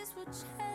circumstances will change.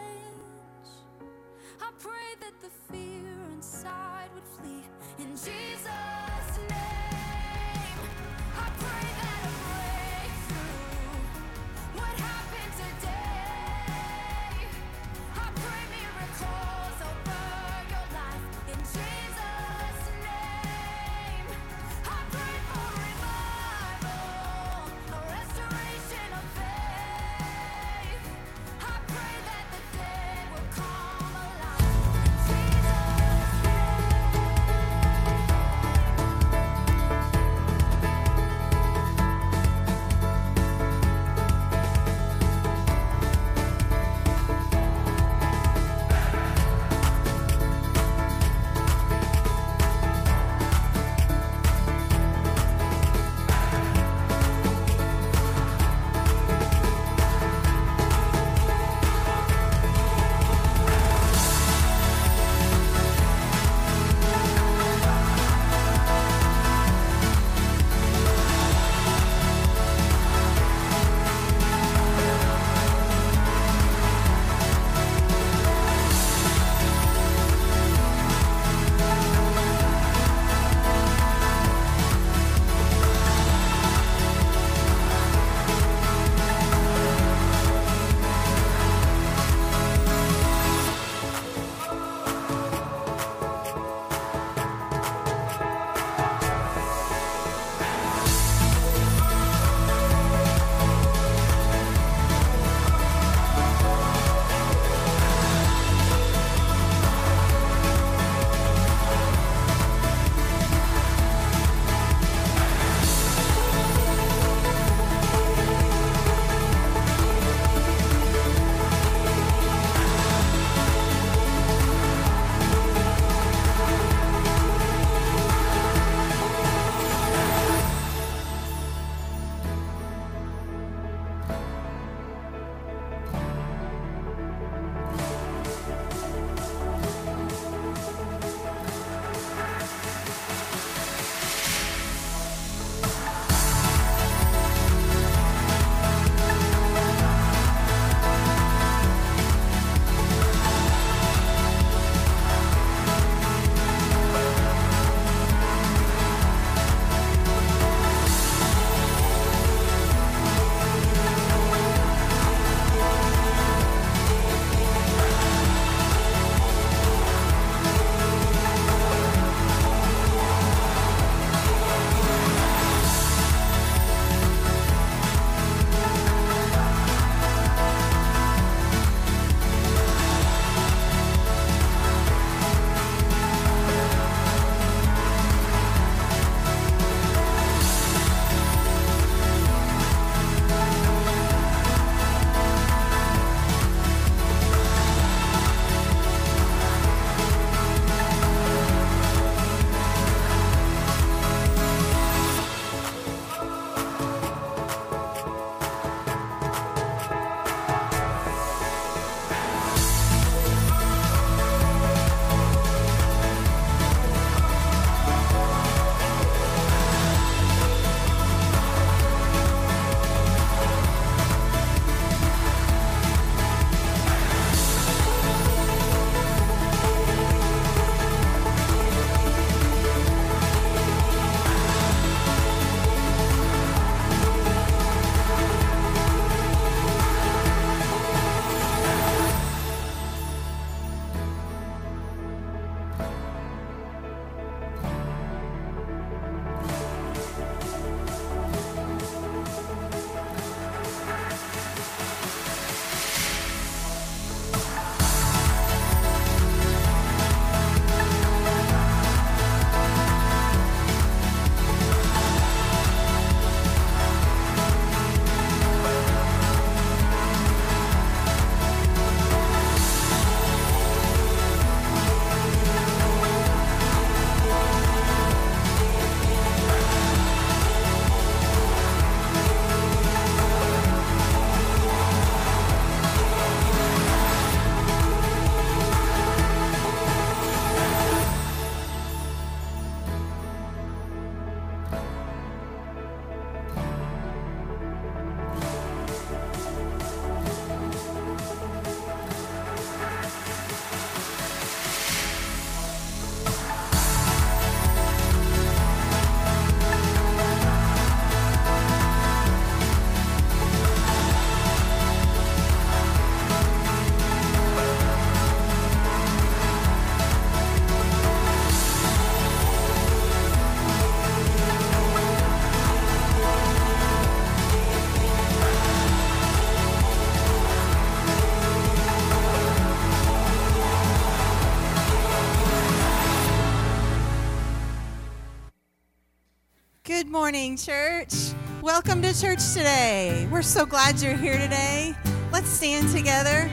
morning, church. Welcome to church today. We're so glad you're here today. Let's stand together.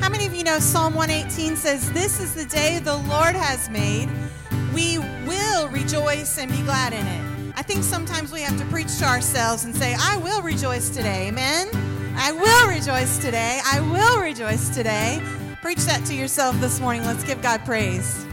How many of you know Psalm 118 says, This is the day the Lord has made. We will rejoice and be glad in it. I think sometimes we have to preach to ourselves and say, I will rejoice today. Amen. I will rejoice today. I will rejoice today. Preach that to yourself this morning. Let's give God praise.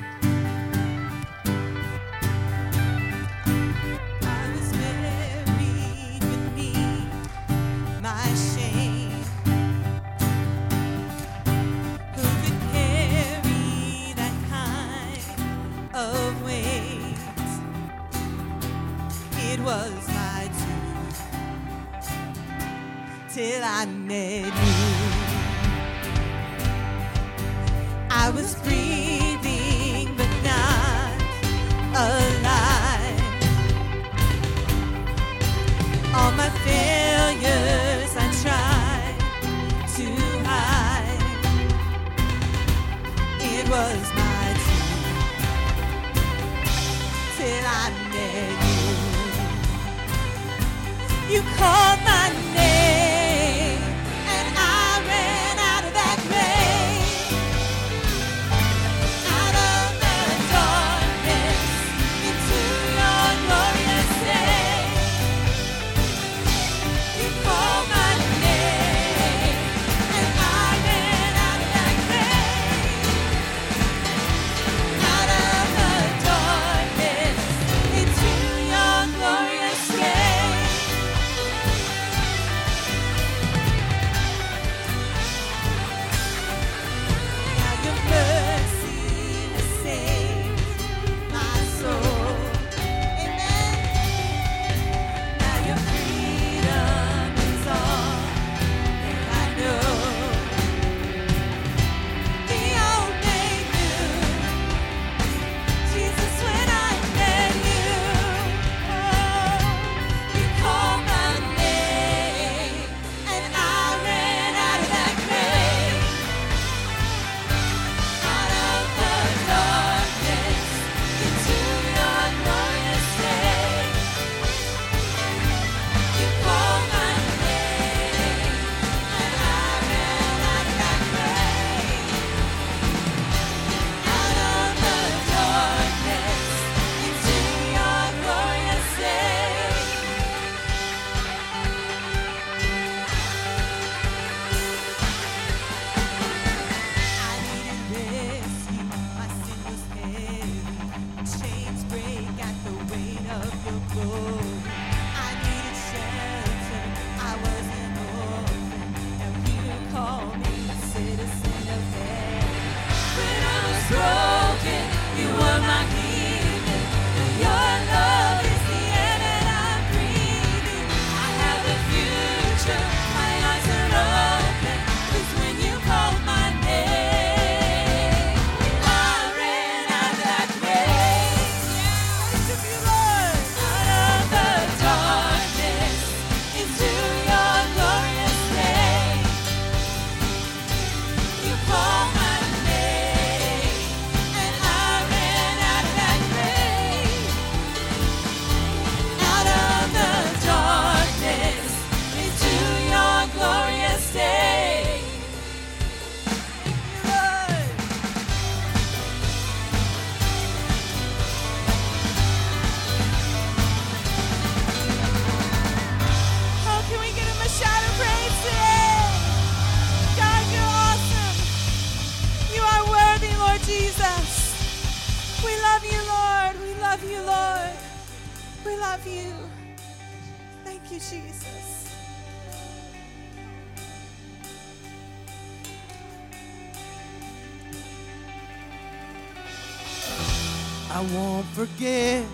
forget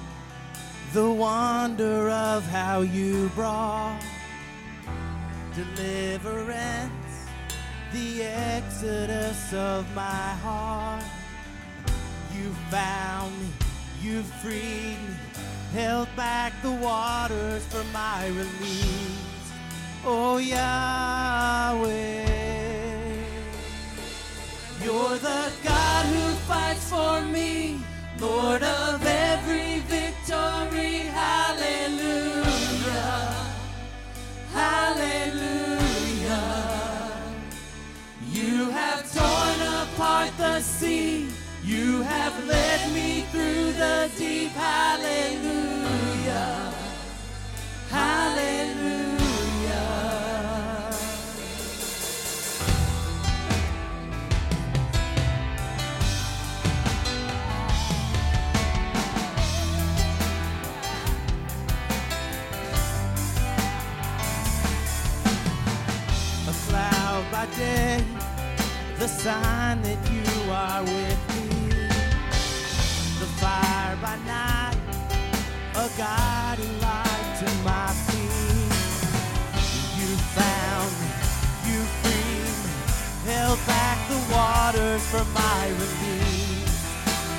the wonder of how you brought deliverance, the exodus of my heart. You found me, you freed me, held back the waters for my release. Oh, Yahweh, you're the God who fights for me. Lord of every victory, hallelujah, hallelujah. You have torn apart the sea, you have led me through the deep, hallelujah. The sign that you are with me. The fire by night, a guiding light to my feet. You found me, you freed me, held back the waters for my release.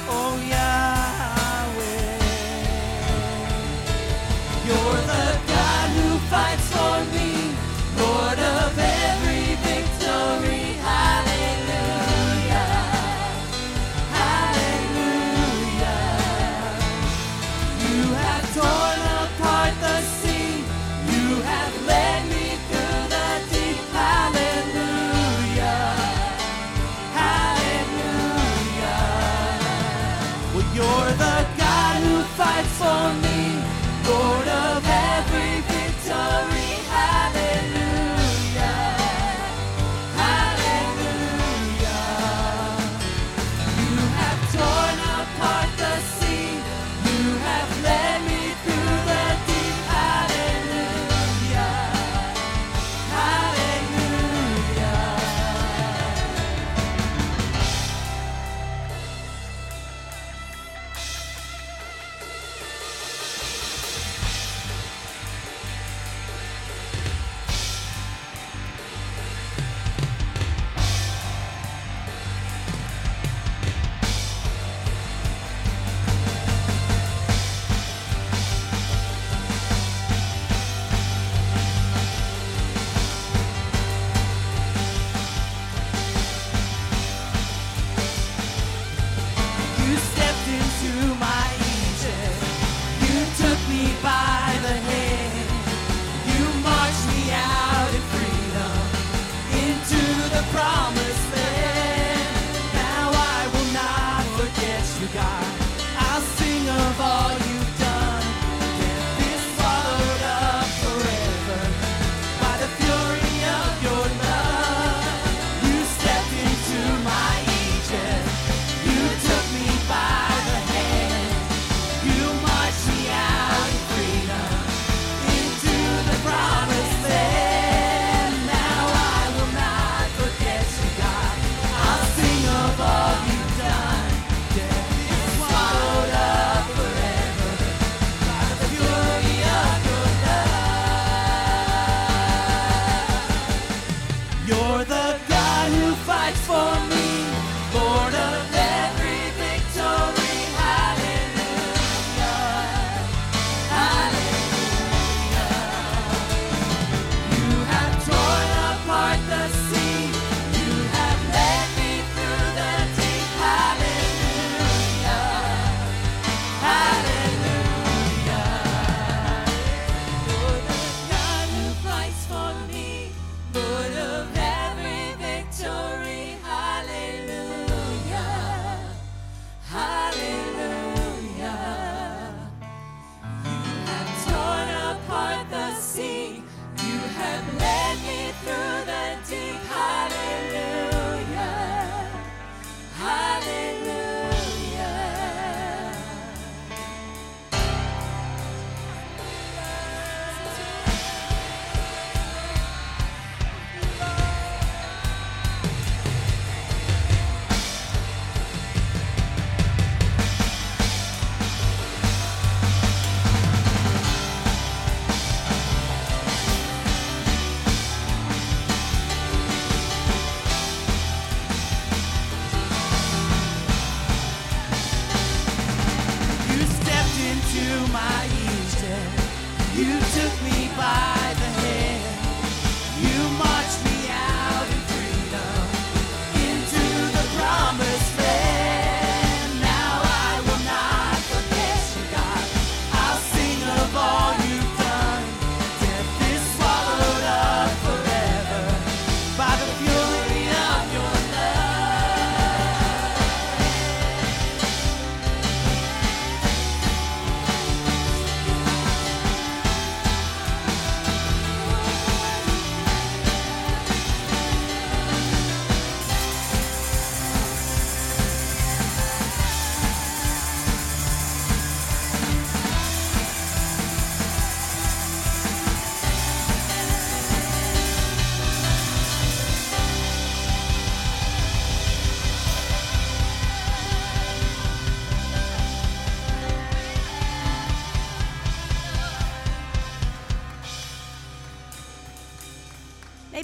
Oh Yahweh, you're the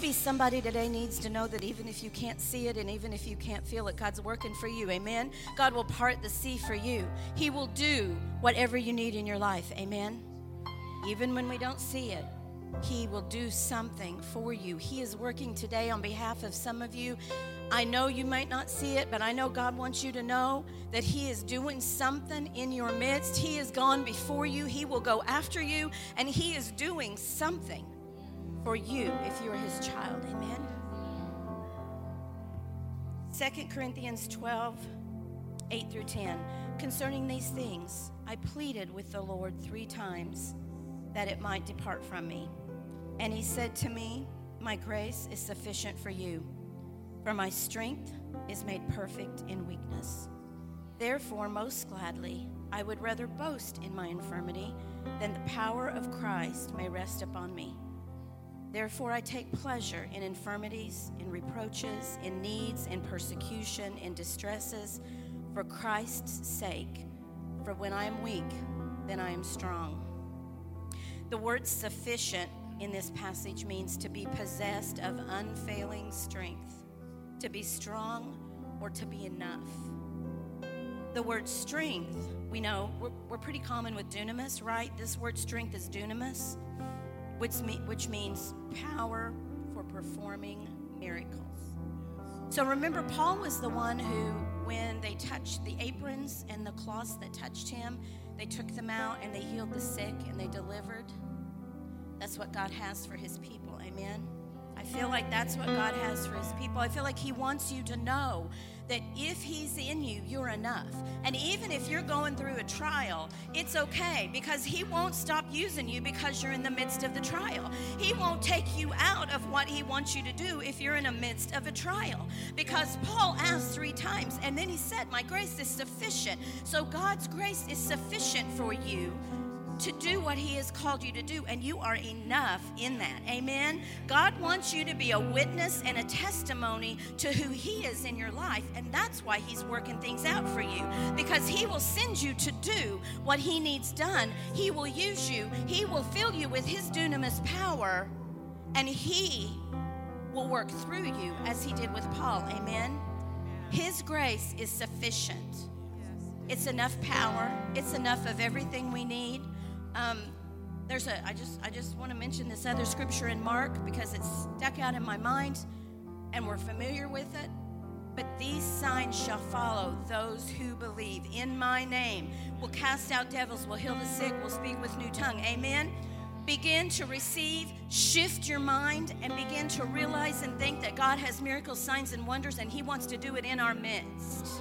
Maybe somebody today needs to know that even if you can't see it and even if you can't feel it, God's working for you. Amen. God will part the sea for you. He will do whatever you need in your life. Amen. Even when we don't see it, He will do something for you. He is working today on behalf of some of you. I know you might not see it, but I know God wants you to know that He is doing something in your midst. He has gone before you, He will go after you, and He is doing something for you if you're His child. Amen. 2 Corinthians 12, 8 through 10. Concerning these things, I pleaded with the Lord three times that it might depart from me. And he said to me, My grace is sufficient for you, for my strength is made perfect in weakness. Therefore, most gladly, I would rather boast in my infirmity than the power of Christ may rest upon me. Therefore, I take pleasure in infirmities, in reproaches, in needs, in persecution, in distresses, for Christ's sake. For when I am weak, then I am strong. The word sufficient in this passage means to be possessed of unfailing strength, to be strong, or to be enough. The word strength, we know, we're, we're pretty common with dunamis, right? This word strength is dunamis, which, me, which means power for performing miracles. So remember, Paul was the one who, when they touched the aprons and the cloths that touched him, they took them out and they healed the sick and they delivered. That's what God has for his people. Amen. I feel like that's what God has for his people. I feel like he wants you to know that if he's in you, you're enough. And even if you're going through a trial, it's okay because he won't stop using you because you're in the midst of the trial. He won't take you out of what he wants you to do if you're in the midst of a trial. Because Paul asked three times, and then he said, My grace is sufficient. So God's grace is sufficient for you to do what He has called you to do, and you are enough in that. Amen. God wants you to be a witness and a testimony to who He is in your life, and that's why He's working things out for you because He will send you to do what He needs done. He will use you, He will fill you with His dunamis power, and He will work through you as He did with Paul. Amen. His grace is sufficient. It's enough power. It's enough of everything we need. Um, there's a. I just. I just want to mention this other scripture in Mark because it's stuck out in my mind, and we're familiar with it. But these signs shall follow those who believe. In my name, will cast out devils, will heal the sick, will speak with new tongue. Amen. Begin to receive, shift your mind, and begin to realize and think that God has miracles, signs, and wonders, and He wants to do it in our midst.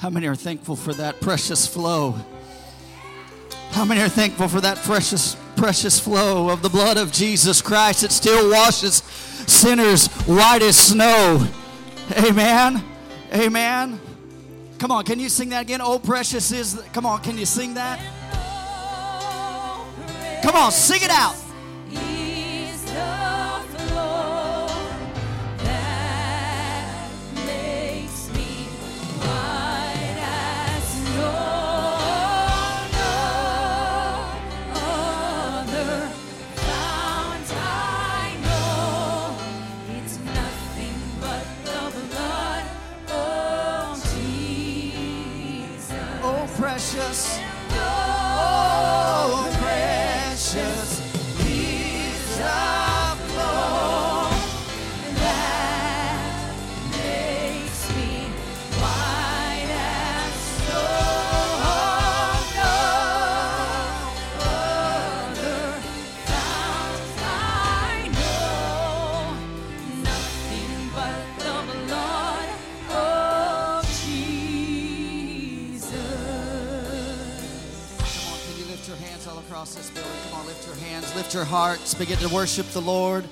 How many are thankful for that precious flow? How many are thankful for that precious, precious flow of the blood of Jesus Christ? It still washes sinners white as snow. Amen. Amen. Come on, can you sing that again? Oh, precious is. Come on, can you sing that? Come on, sing it out. Hearts, begin to worship the Lord.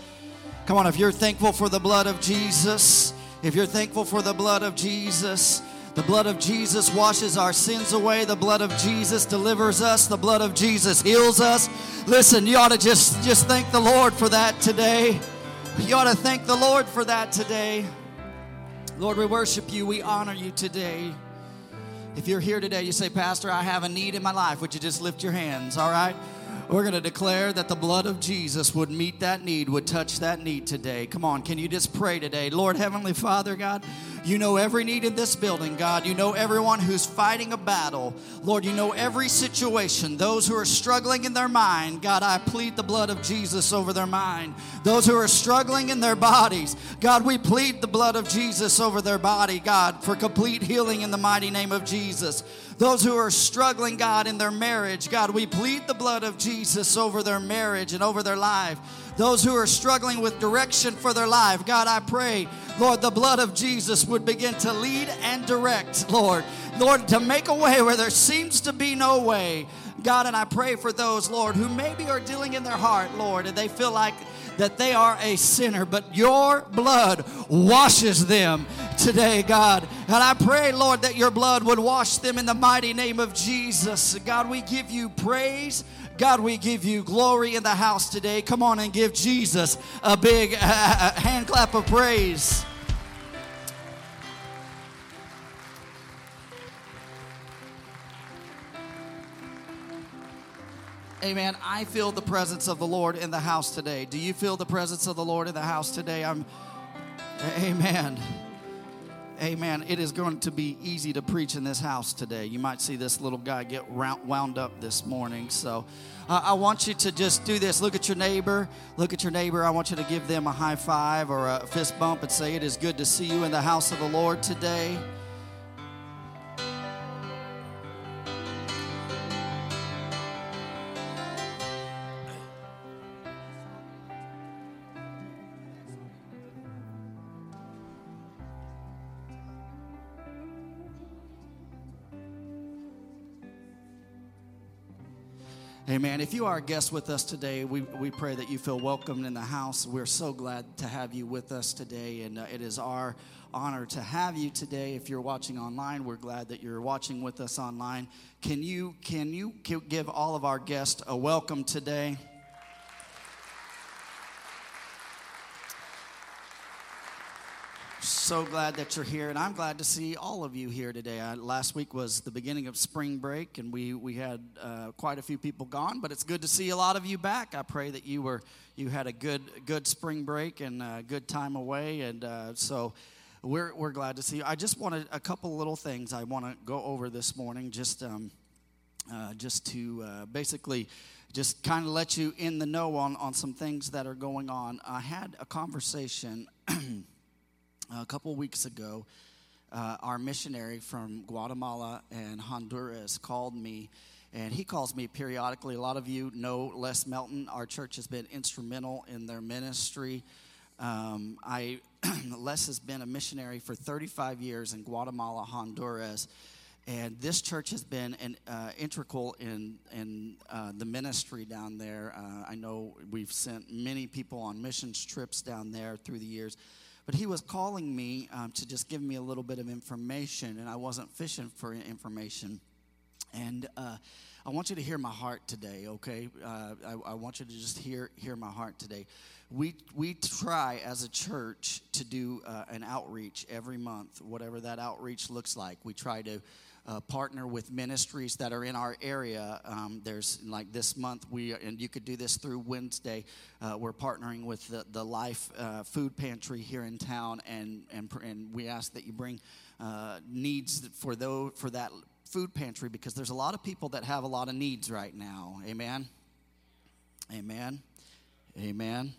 Come on, if you're thankful for the blood of Jesus, if you're thankful for the blood of Jesus, the blood of Jesus washes our sins away. The blood of Jesus delivers us. The blood of Jesus heals us. Listen, you ought to just, just thank the Lord for that today. You ought to thank the Lord for that today. Lord, we worship you. We honor you today. If you're here today, you say, Pastor, I have a need in my life. Would you just lift your hands, all right? We're going to declare that the blood of Jesus would meet that need, would touch that need today. Come on, can you just pray today? Lord, Heavenly Father, God, you know every need in this building, God. You know everyone who's fighting a battle. Lord, you know every situation. Those who are struggling in their mind, God, I plead the blood of Jesus over their mind. Those who are struggling in their bodies, God, we plead the blood of Jesus over their body, God, for complete healing in the mighty name of Jesus. Those who are struggling, God, in their marriage, God, we plead the blood of Jesus over their marriage and over their life. Those who are struggling with direction for their life, God, I pray, Lord, the blood of Jesus would begin to lead and direct, Lord. Lord, to make a way where there seems to be no way. God, and I pray for those, Lord, who maybe are dealing in their heart, Lord, and they feel like that they are a sinner, but your blood washes them today, God. And I pray, Lord, that your blood would wash them in the mighty name of Jesus. God, we give you praise. God, we give you glory in the house today. Come on and give Jesus a big uh, hand clap of praise. Amen. I feel the presence of the Lord in the house today. Do you feel the presence of the Lord in the house today? I'm Amen. Amen. It is going to be easy to preach in this house today. You might see this little guy get wound up this morning. So uh, I want you to just do this. Look at your neighbor. Look at your neighbor. I want you to give them a high five or a fist bump and say, It is good to see you in the house of the Lord today. Amen. If you are a guest with us today, we, we pray that you feel welcomed in the house. We're so glad to have you with us today, and uh, it is our honor to have you today. If you're watching online, we're glad that you're watching with us online. Can you can you give all of our guests a welcome today? So glad that you're here, and I'm glad to see all of you here today. Uh, last week was the beginning of spring break, and we we had uh, quite a few people gone, but it's good to see a lot of you back. I pray that you were you had a good good spring break and a good time away, and uh, so we're we're glad to see you. I just wanted a couple little things I want to go over this morning, just um, uh, just to uh, basically just kind of let you in the know on on some things that are going on. I had a conversation. a couple weeks ago, uh, our missionary from Guatemala and Honduras called me, and he calls me periodically. A lot of you know Les Melton. Our church has been instrumental in their ministry. Um, I Les has been a missionary for 35 years in Guatemala, Honduras. And this church has been an uh, integral in in uh, the ministry down there. Uh, I know we've sent many people on missions trips down there through the years, but he was calling me um, to just give me a little bit of information, and I wasn't fishing for information. And uh, I want you to hear my heart today, okay? Uh, I, I want you to just hear hear my heart today. We we try as a church to do uh, an outreach every month, whatever that outreach looks like. We try to. Uh, partner with ministries that are in our area. Um, there's like this month we and you could do this through Wednesday. Uh, we're partnering with the, the Life uh, Food Pantry here in town, and and and we ask that you bring uh, needs for those for that food pantry because there's a lot of people that have a lot of needs right now. Amen. Amen. Amen.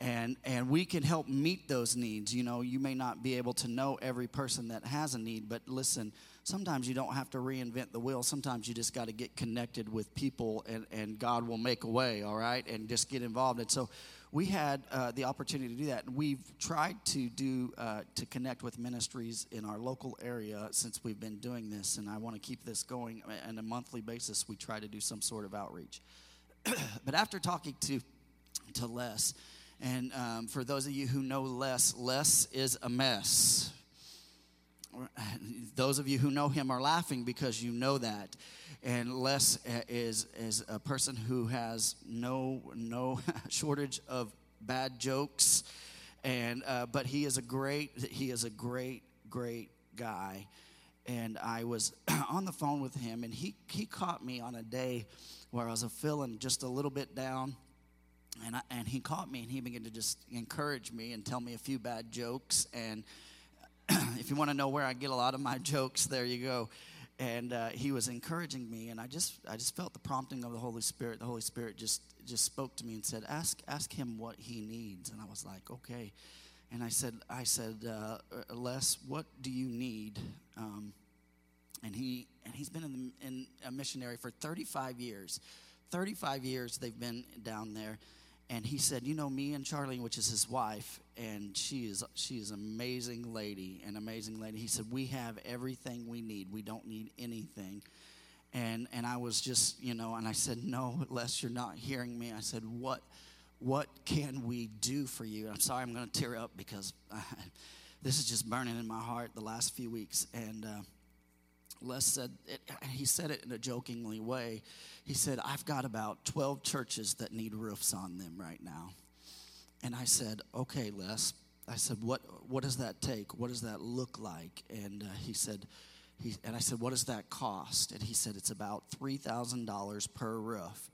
And and we can help meet those needs. You know, you may not be able to know every person that has a need, but listen, sometimes you don't have to reinvent the wheel. Sometimes you just got to get connected with people and, and God will make a way, all right? And just get involved. And so we had uh, the opportunity to do that. And we've tried to do uh, to connect with ministries in our local area since we've been doing this, and I want to keep this going on a monthly basis. We try to do some sort of outreach. but after talking to to Les, and um, for those of you who know Les, Les is a mess. Those of you who know him are laughing because you know that. And Les is is a person who has no no shortage of bad jokes, and uh, but he is a great he is a great great guy. And I was on the phone with him, and he he caught me on a day where I was feeling just a little bit down. And, I, and he caught me and he began to just encourage me and tell me a few bad jokes and if you want to know where I get a lot of my jokes, there you go. And uh, he was encouraging me, and I just I just felt the prompting of the Holy Spirit. The Holy Spirit just just spoke to me and said, "Ask ask him what he needs." And I was like, "Okay." And I said I said, uh, Les, what do you need? Um, and he and he's been in, the, in a missionary for 35 years. 35 years they've been down there and he said, "You know me and Charlene, which is his wife, and she is she is an amazing lady, an amazing lady." He said, "We have everything we need. We don't need anything." And and I was just, you know, and I said, "No, Les, you're not hearing me." I said, "What what can we do for you?" I'm sorry, I'm going to tear up because I, this is just burning in my heart the last few weeks, and. Uh, Les said, it, he said it in a jokingly way. He said, I've got about 12 churches that need roofs on them right now. And I said, okay, Les. I said, what, what does that take? What does that look like? And uh, he said, he, and I said, what does that cost? And he said, it's about $3,000 per roof.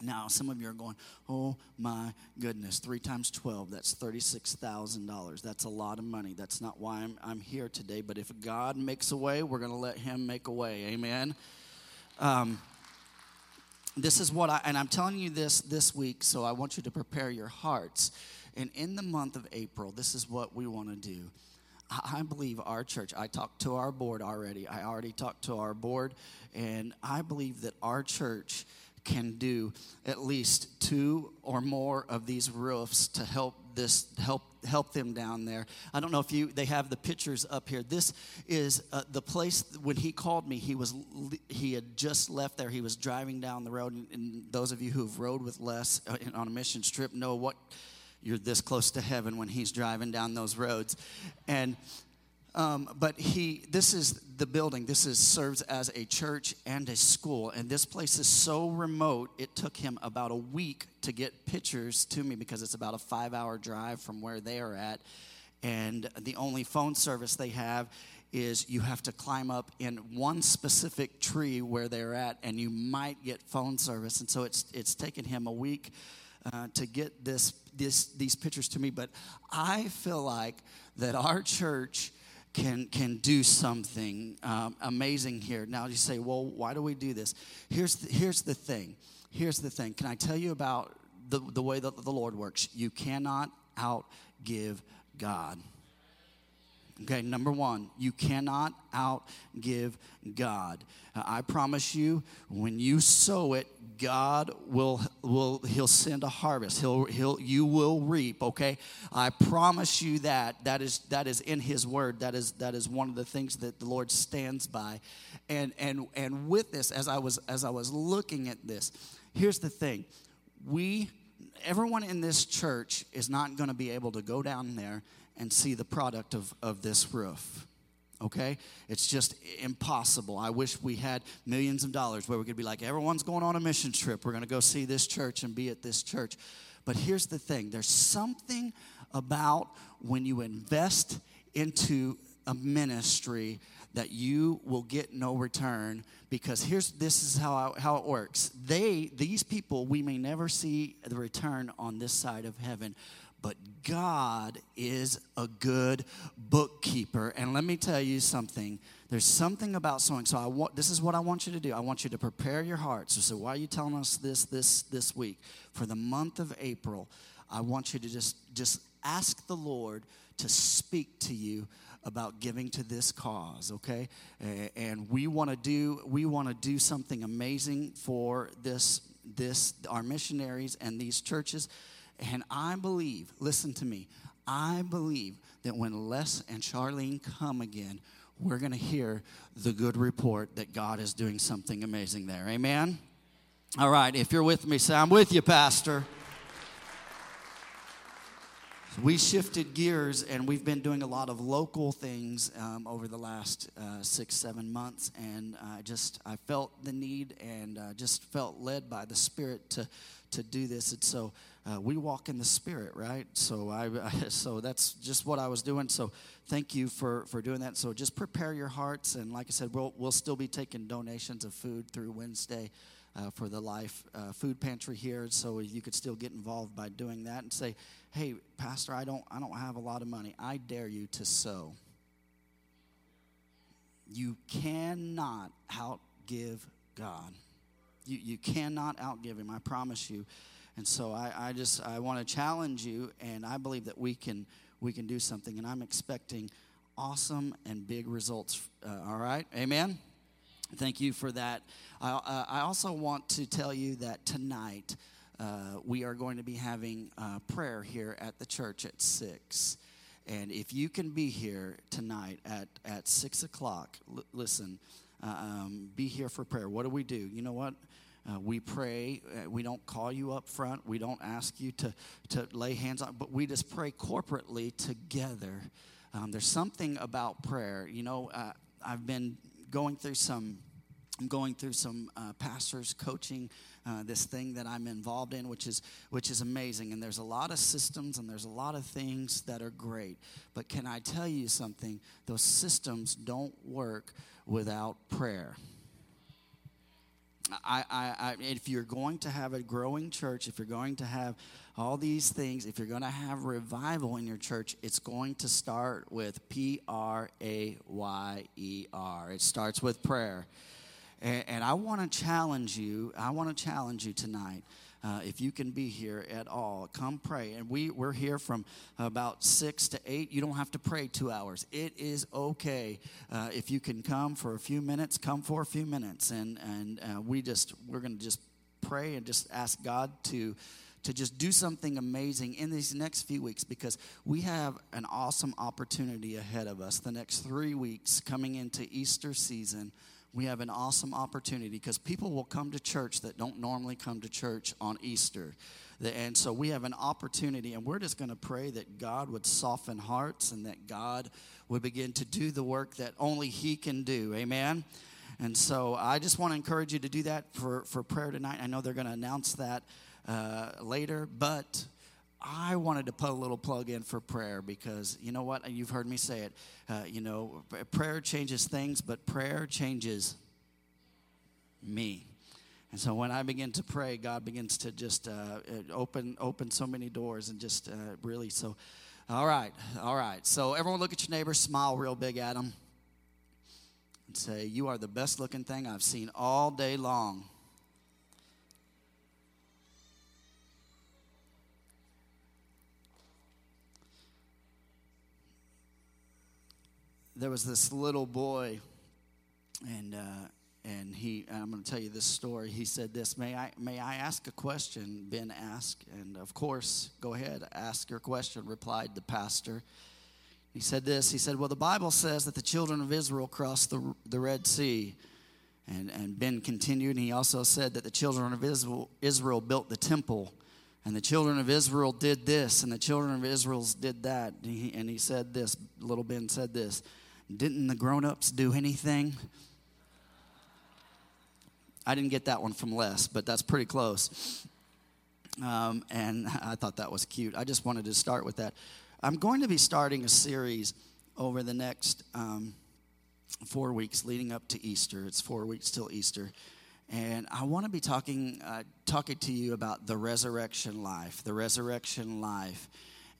Now, some of you are going, oh my goodness, three times 12, that's $36,000. That's a lot of money. That's not why I'm, I'm here today. But if God makes a way, we're going to let Him make a way. Amen. Um, this is what I, and I'm telling you this this week, so I want you to prepare your hearts. And in the month of April, this is what we want to do. I believe our church, I talked to our board already. I already talked to our board, and I believe that our church can do at least two or more of these roofs to help this help help them down there. I don't know if you they have the pictures up here. This is uh, the place when he called me. He was he had just left there. He was driving down the road, and, and those of you who've rode with Les uh, on a mission trip know what you're this close to heaven when he's driving down those roads, and um, but he, this is the building. This is serves as a church and a school. And this place is so remote. It took him about a week to get pictures to me because it's about a five-hour drive from where they are at. And the only phone service they have is you have to climb up in one specific tree where they're at, and you might get phone service. And so it's it's taken him a week uh, to get this this these pictures to me. But I feel like that our church can can do something um, amazing here. Now you say, well, why do we do this? Here's the, here's the thing. Here's the thing. Can I tell you about the, the way that the Lord works? You cannot outgive God. Okay, number one, you cannot outgive God. I promise you, when you sow it, God will will He'll send a harvest. He'll He'll you will reap. Okay, I promise you that. That is that is in His Word. That is that is one of the things that the Lord stands by. And and and with this, as I was as I was looking at this, here's the thing: we everyone in this church is not going to be able to go down there and see the product of, of this roof. Okay? It's just impossible. I wish we had millions of dollars where we could be like, everyone's going on a mission trip. We're going to go see this church and be at this church. But here's the thing there's something about when you invest into a ministry that you will get no return because here's this is how I, how it works they these people we may never see the return on this side of heaven but God is a good bookkeeper. And let me tell you something. There's something about sowing. So I want this is what I want you to do. I want you to prepare your heart. So, so why are you telling us this this this week? For the month of April, I want you to just just ask the Lord to speak to you about giving to this cause okay and we want to do we want to do something amazing for this this our missionaries and these churches and I believe, listen to me, I believe that when Les and Charlene come again, we're going to hear the good report that God is doing something amazing there. Amen? All right, if you're with me, say, I'm with you, Pastor. We shifted gears and we've been doing a lot of local things um, over the last uh, six, seven months. And I just, I felt the need and uh, just felt led by the Spirit to, to do this. And so uh, we walk in the Spirit, right? So I, so that's just what I was doing. So thank you for, for doing that. So just prepare your hearts. And like I said, we'll, we'll still be taking donations of food through Wednesday uh, for the Life uh, Food Pantry here, so you could still get involved by doing that and say, "Hey, Pastor, I don't, I don't have a lot of money. I dare you to sow." You cannot outgive God. You, you cannot outgive Him. I promise you. And so I, I just I want to challenge you, and I believe that we can we can do something, and I'm expecting awesome and big results. Uh, all right, Amen. Thank you for that. I, uh, I also want to tell you that tonight uh, we are going to be having uh, prayer here at the church at 6. And if you can be here tonight at, at 6 o'clock, l- listen, uh, um, be here for prayer. What do we do? You know what? Uh, we pray. Uh, we don't call you up front. We don't ask you to, to lay hands on, but we just pray corporately together. Um, there's something about prayer. You know, uh, I've been going through some I'm going through some uh, pastors coaching uh, this thing that I'm involved in, which is which is amazing. And there's a lot of systems and there's a lot of things that are great. But can I tell you something? Those systems don't work without prayer. I, I, I, if you're going to have a growing church, if you're going to have all these things, if you're going to have revival in your church, it's going to start with P R A Y E R. It starts with prayer. And, and I want to challenge you, I want to challenge you tonight. Uh, if you can be here at all, come pray. And we, we're here from about six to eight. You don't have to pray two hours. It is okay. Uh, if you can come for a few minutes, come for a few minutes. And, and uh, we just, we're going to just pray and just ask God to to just do something amazing in these next few weeks because we have an awesome opportunity ahead of us the next three weeks coming into Easter season we have an awesome opportunity because people will come to church that don't normally come to church on Easter. And so we have an opportunity, and we're just going to pray that God would soften hearts and that God would begin to do the work that only He can do. Amen. And so I just want to encourage you to do that for, for prayer tonight. I know they're going to announce that uh, later, but I wanted to put a little plug in for prayer because you know what? You've heard me say it. Uh, you know, prayer changes things, but prayer changes me. And so when I begin to pray, God begins to just uh, open open so many doors and just uh, really so. All right, all right. So everyone, look at your neighbor, smile real big at them, and say, "You are the best looking thing I've seen all day long." There was this little boy, and uh, and he. I'm going to tell you this story. He said this. May I may I ask a question? Ben asked, and of course, go ahead, ask your question. Replied the pastor. He said this. He said, "Well, the Bible says that the children of Israel crossed the the Red Sea." And, and Ben continued, and he also said that the children of Israel, Israel built the temple, and the children of Israel did this, and the children of Israel did that. And he, and he said this, little Ben said this Didn't the grown ups do anything? I didn't get that one from Les, but that's pretty close. Um, and I thought that was cute. I just wanted to start with that. I'm going to be starting a series over the next. Um, four weeks leading up to Easter. It's four weeks till Easter. And I want to be talking, uh, talking to you about the resurrection life, the resurrection life.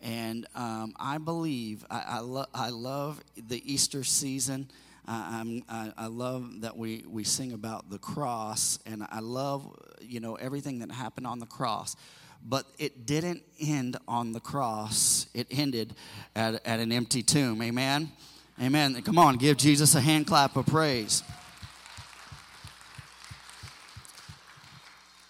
And um, I believe, I, I, lo- I love the Easter season. I, I, I love that we, we sing about the cross, and I love, you know, everything that happened on the cross. But it didn't end on the cross. It ended at, at an empty tomb. Amen? Amen. Come on, give Jesus a hand clap of praise.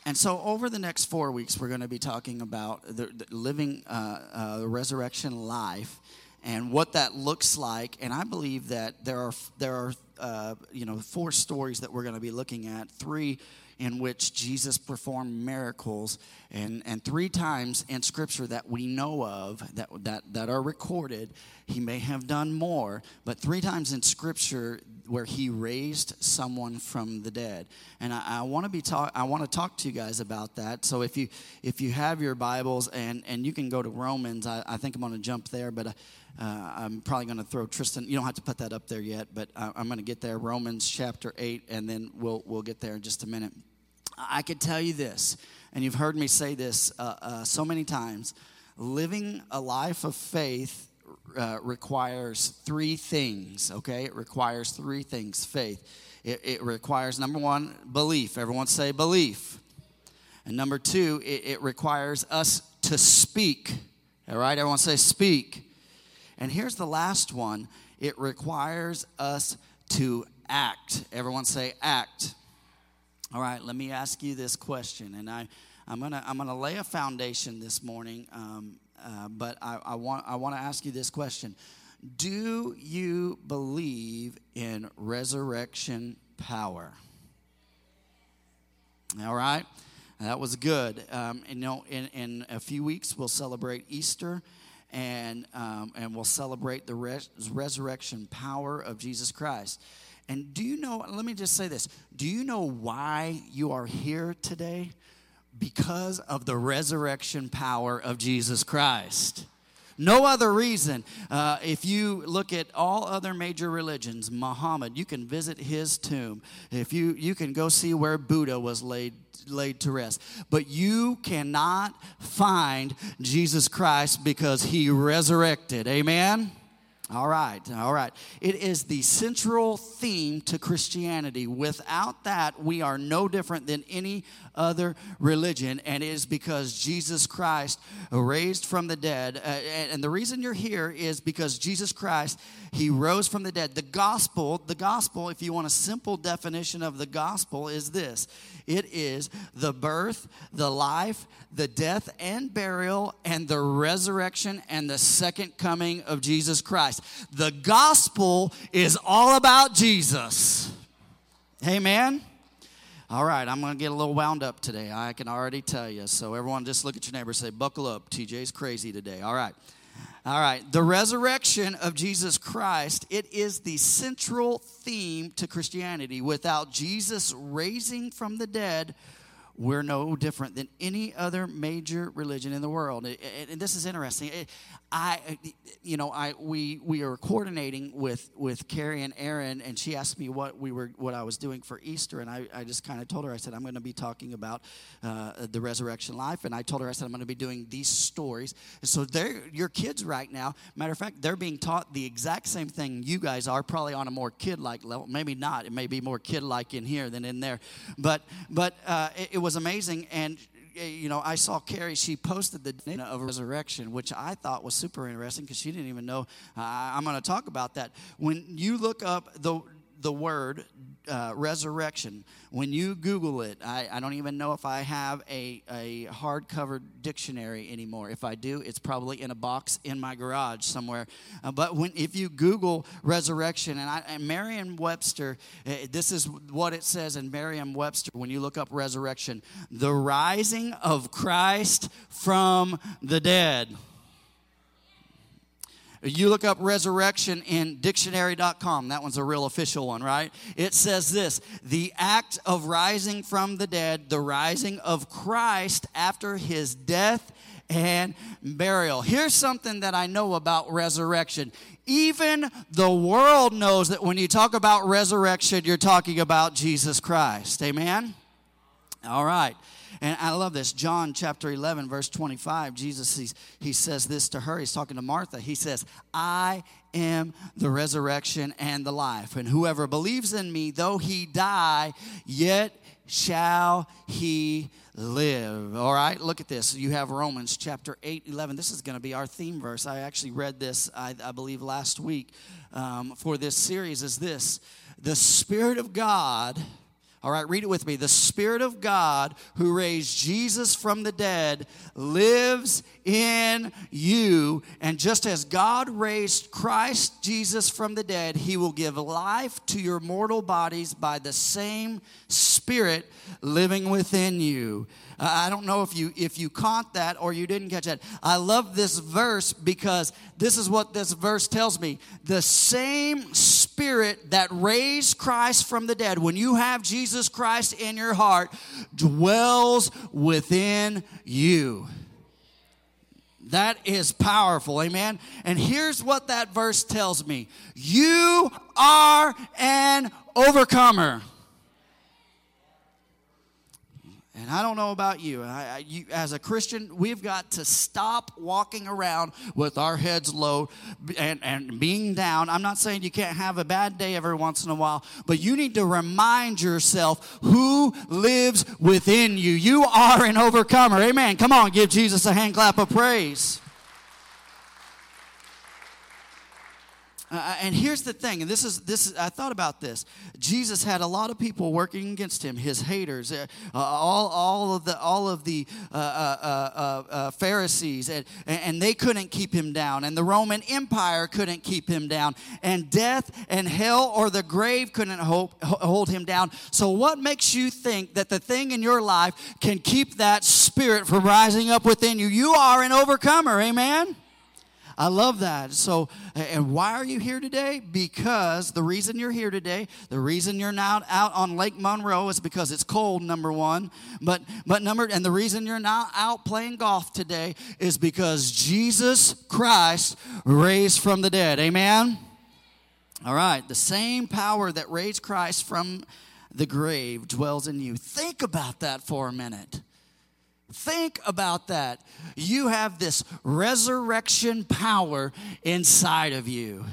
And so, over the next four weeks, we're going to be talking about the, the living uh, uh, resurrection life and what that looks like. And I believe that there are there are uh, you know four stories that we're going to be looking at. Three in which Jesus performed miracles, and, and three times in Scripture that we know of, that, that, that are recorded, he may have done more, but three times in Scripture where he raised someone from the dead. And I, I want to be talk I want to talk to you guys about that. So if you if you have your Bibles and, and you can go to Romans, I, I think I'm going to jump there, but uh, I'm probably going to throw Tristan. You don't have to put that up there yet, but I, I'm going to get there. Romans chapter eight, and then we'll we'll get there in just a minute. I could tell you this, and you've heard me say this uh, uh, so many times living a life of faith uh, requires three things, okay? It requires three things faith. It, it, requires, number one, belief. Everyone say belief. And number two, it, it requires us to speak. All right? Everyone say speak. And here's the last one it requires us to act. Everyone say act. All right, let me ask you this question, and I, I'm gonna I'm gonna lay a foundation this morning, um, uh, but I, I want I want to ask you this question: Do you believe in resurrection power? All right, that was good. Um, and, you know, in, in a few weeks we'll celebrate Easter and, um, and we'll celebrate the res- resurrection power of Jesus Christ. And do you know, let me just say this do you know why you are here today? Because of the resurrection power of Jesus Christ. No other reason. Uh, if you look at all other major religions, Muhammad, you can visit his tomb. If you you can go see where Buddha was laid laid to rest. But you cannot find Jesus Christ because he resurrected. Amen. All right, all right. It is the central theme to Christianity. Without that, we are no different than any other religion, and it is because Jesus Christ raised from the dead. Uh, and the reason you're here is because Jesus Christ, He rose from the dead. The gospel, the gospel, if you want a simple definition of the gospel, is this it is the birth, the life, the death and burial, and the resurrection and the second coming of Jesus Christ. The gospel is all about Jesus. Amen. All right, I'm going to get a little wound up today. I can already tell you. So, everyone, just look at your neighbor say, Buckle up. TJ's crazy today. All right. All right. The resurrection of Jesus Christ, it is the central theme to Christianity. Without Jesus raising from the dead, we're no different than any other major religion in the world. And this is interesting. I, you know, I we we are coordinating with with Carrie and Aaron, and she asked me what we were what I was doing for Easter, and I, I just kind of told her I said I'm going to be talking about uh, the resurrection life, and I told her I said I'm going to be doing these stories. And so they're your kids right now. Matter of fact, they're being taught the exact same thing you guys are, probably on a more kid like level. Maybe not. It may be more kid like in here than in there, but but uh, it, it was amazing and uh, you know, I saw Carrie, she posted the day of resurrection, which I thought was super interesting because she didn't even know. Uh, I'm going to talk about that. When you look up the the word uh, resurrection. When you Google it, I, I, don't even know if I have a, a hardcover dictionary anymore. If I do, it's probably in a box in my garage somewhere. Uh, but when if you Google resurrection, and, I, and Merriam-Webster, uh, this is what it says in Merriam-Webster when you look up resurrection: the rising of Christ from the dead. You look up resurrection in dictionary.com. That one's a real official one, right? It says this the act of rising from the dead, the rising of Christ after his death and burial. Here's something that I know about resurrection. Even the world knows that when you talk about resurrection, you're talking about Jesus Christ. Amen? All right. And I love this. John chapter 11, verse 25, Jesus, he, he says this to her. He's talking to Martha. He says, I am the resurrection and the life. And whoever believes in me, though he die, yet shall he live. All right, look at this. You have Romans chapter 8, 11. This is going to be our theme verse. I actually read this, I, I believe, last week um, for this series. Is this the Spirit of God? All right, read it with me. The Spirit of God who raised Jesus from the dead lives in you. And just as God raised Christ Jesus from the dead, he will give life to your mortal bodies by the same Spirit living within you. I don't know if you if you caught that or you didn't catch that. I love this verse because this is what this verse tells me. The same spirit that raised Christ from the dead, when you have Jesus Christ in your heart, dwells within you. That is powerful, amen. And here's what that verse tells me you are an overcomer. And I don't know about you. I, you. As a Christian, we've got to stop walking around with our heads low and, and being down. I'm not saying you can't have a bad day every once in a while, but you need to remind yourself who lives within you. You are an overcomer. Amen. Come on, give Jesus a hand clap of praise. Uh, and here's the thing, and this is this. Is, I thought about this. Jesus had a lot of people working against him, his haters, uh, uh, all, all of the all of the uh, uh, uh, Pharisees, and, and they couldn't keep him down, and the Roman Empire couldn't keep him down, and death and hell or the grave couldn't hold, hold him down. So, what makes you think that the thing in your life can keep that spirit from rising up within you? You are an overcomer. Amen. I love that. So, and why are you here today? Because the reason you're here today, the reason you're not out on Lake Monroe is because it's cold, number one. But, but number, and the reason you're not out playing golf today is because Jesus Christ raised from the dead. Amen? All right. The same power that raised Christ from the grave dwells in you. Think about that for a minute. Think about that. You have this resurrection power inside of you.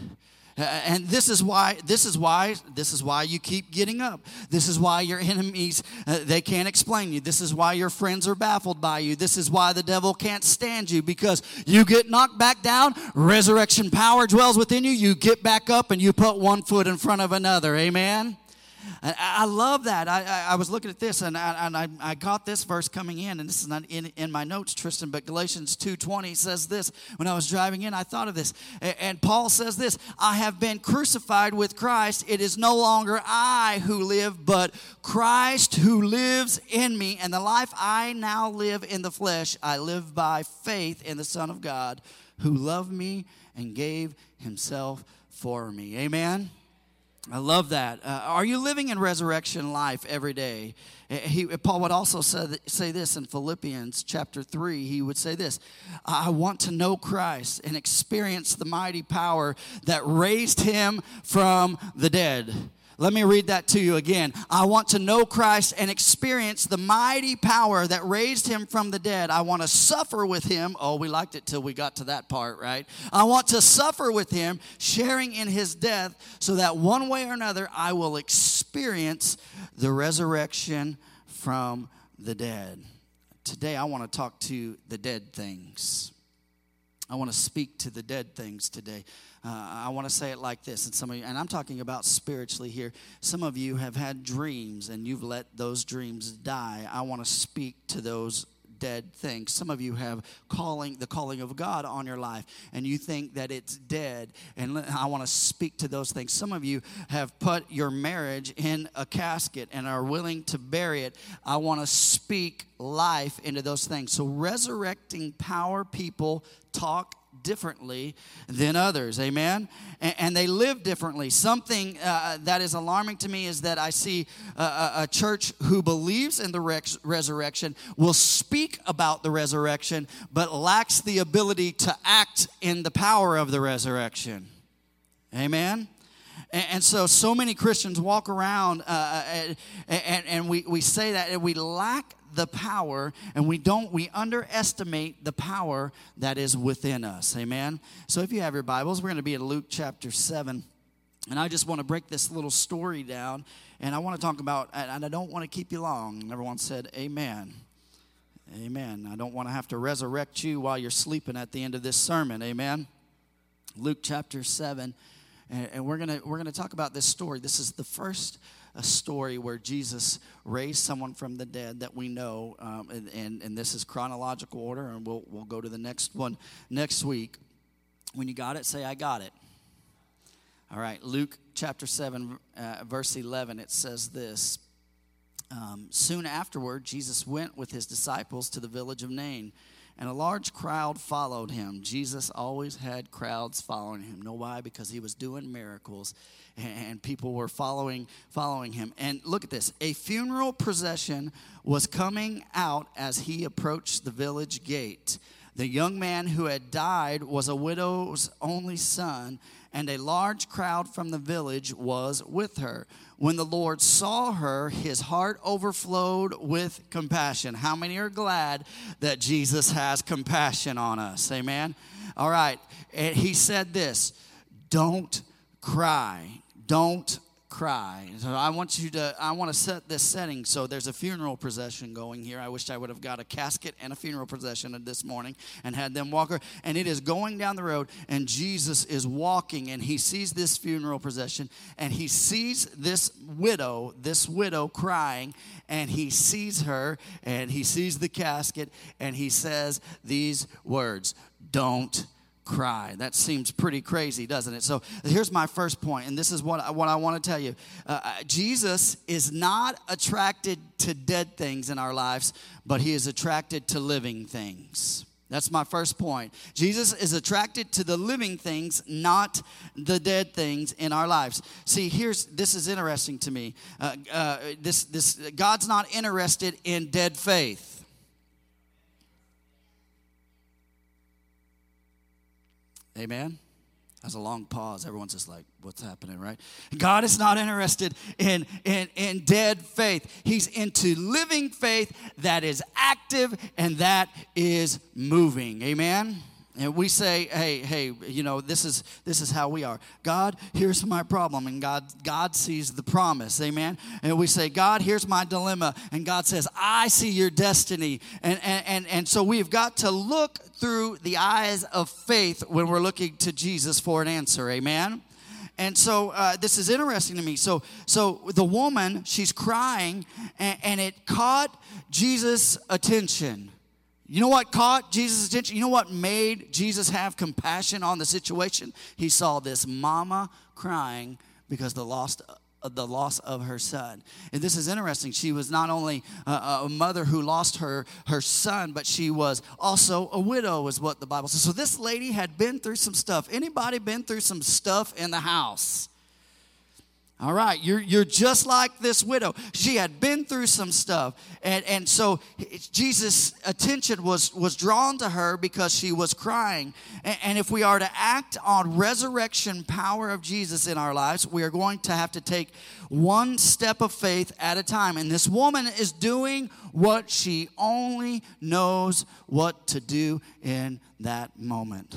And this is why this is why this is why you keep getting up. This is why your enemies uh, they can't explain you. This is why your friends are baffled by you. This is why the devil can't stand you because you get knocked back down resurrection power dwells within you. You get back up and you put one foot in front of another. Amen I, I love that. I, I, I, was looking at this and, I, and I, I got this verse coming in, and this is not in, in my notes, Tristan, but Galatians 2.20 says this. When I was driving in, I thought of this. And, and Paul says this, I have been crucified with Christ. It is no longer I who live, but Christ who lives in me. And the life I now live in the flesh, I live by faith in the Son of God who loved me and gave himself for me. Amen. I love that. Uh, are you living in resurrection life every day? Uh, he, Paul would also say, say this in Philippians chapter 3. He would say this I want to know Christ and experience the mighty power that raised him from the dead. Let me read that to you again. I want to know Christ and experience the mighty power that raised him from the dead. I want to suffer with him. Oh, we liked it till we got to that part, right? I want to suffer with him, sharing in his death, so that one way or another I will experience the resurrection from the dead. today I want to talk to the dead things. I want to speak to the dead things today. Uh, I want to say it like this, and some of you, and I'm talking about spiritually here. Some of you have had dreams, and you've let those dreams die. I want to speak to those dead things. Some of you have calling the calling of God on your life and you think that it's dead and I want to speak to those things. Some of you have put your marriage in a casket and are willing to bury it. I want to speak life into those things. So resurrecting power people talk differently than others. Amen? And, and they live differently. Something uh, that is alarming to me is that I see a, a, a church who believes in the rex- resurrection will speak about the resurrection, but lacks the ability to act in the power of the resurrection. Amen? And, so, so many Christians walk around uh, and, and, and we, we say that and we lack the power and we don't we underestimate the power that is within us. Amen? So if you have your bibles we're going to be in luke chapter 7 and i just want to break this little story down and i want to talk about and i don't want to keep you long. Everyone said amen. Amen. I don't want to have to resurrect you while you're sleeping at the end of this sermon. Amen? Luke chapter 7 and, we're going to we're going to talk about this story. This is the first a story where Jesus raised someone from the dead that we know, um, and, and, and this is chronological order, and we'll, we'll go to the next one next week. When you got it, say, I got it. All right, Luke chapter 7, uh, verse 11, it says this um, Soon afterward, Jesus went with his disciples to the village of Nain and a large crowd followed him. Jesus always had crowds following him. Know why? Because he was doing miracles and people were following following him. And look at this. A funeral procession was coming out as he approached the village gate. The young man who had died was a widow's only son, and a large crowd from the village was with her. When the Lord saw her, his heart overflowed with compassion. How many are glad that Jesus has compassion on us? Amen. All right. And he said this Don't cry. Don't cry. So I want you to I want to set this setting so there's a funeral procession going here. I wish I would have got a casket and a funeral procession this morning and had them walk her and it is going down the road and Jesus is walking and he sees this funeral procession and he sees this widow, this widow crying and he sees her and he sees the casket and he says these words, "Don't cry. That seems pretty crazy, doesn't it? So here's my first point, and this is what I, what I want to tell you. Uh, uh, Jesus is not attracted to dead things in our lives, but he is attracted to living things. That's my first point. Jesus is attracted to the living things, not the dead things in our lives. See, here's this is interesting to me. Uh, uh, this this God's not interested in dead faith. Amen? That's a long pause. Everyone's just like, what's happening, right? God is not interested in, in, in dead faith. He's into living faith that is active and that is moving. Amen? And we say hey hey you know this is this is how we are. God here's my problem. And god god sees the promise. Amen? And we say god here's my dilemma. And god says i see your destiny. And and and, and so we've got to look through the eyes of faith when we're looking to jesus for an answer. Amen? And so uh, this is interesting to me. So so the woman she's crying and, and it caught jesus attention you know what caught Jesus' attention? You know what made Jesus have compassion on the situation? He saw this mama crying because the lost uh, the loss of her son. And this is interesting. She was not only a, a, mother who lost her her son, but she was also a widow, is what the Bible says. So this lady had been through some stuff. Anybody been through some stuff in the house? All right, you're, you're just like this widow. She had been through some stuff. And, and so Jesus' attention was, was drawn to her because she was crying. And, and if we are to act on resurrection power of Jesus in our lives, we are going to have to take one step of faith at a time. And this woman is doing what she only knows what to do in that moment.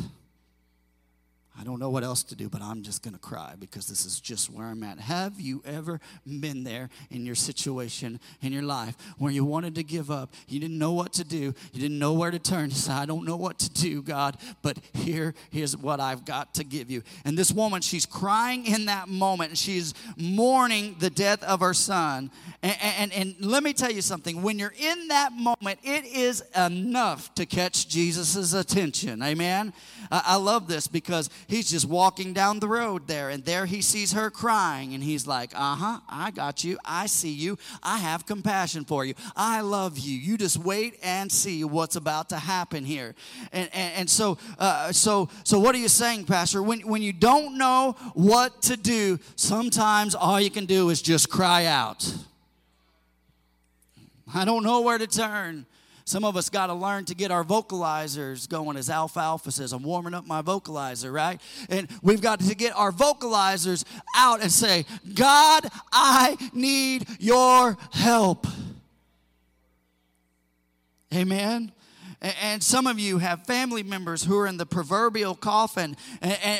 I don't know what else to do, but I'm just going to cry because this is just where I'm at. Have you ever been there in your situation in your life where you wanted to give up? You didn't know what to do. You didn't know where to turn. You said, I don't know what to do, God, but here, here's what I've got to give you. And this woman, she's crying in that moment. And she's mourning the death of her son. And, and, and let me tell you something. When you're in that moment, it is enough to catch Jesus' attention. Amen? I, I love this because he's just walking down the road there, and there he sees her crying, and he's like, Uh huh, I got you. I see you. I have compassion for you. I love you. You just wait and see what's about to happen here. And, and, and so, uh, so, so, what are you saying, Pastor? When, when you don't know what to do, sometimes all you can do is just cry out. I don't know where to turn. Some of us got to learn to get our vocalizers going, as Alfalfa says. I'm warming up my vocalizer, right? And we've got to get our vocalizers out and say, God, I need your help. Amen. And some of you have family members who are in the proverbial coffin,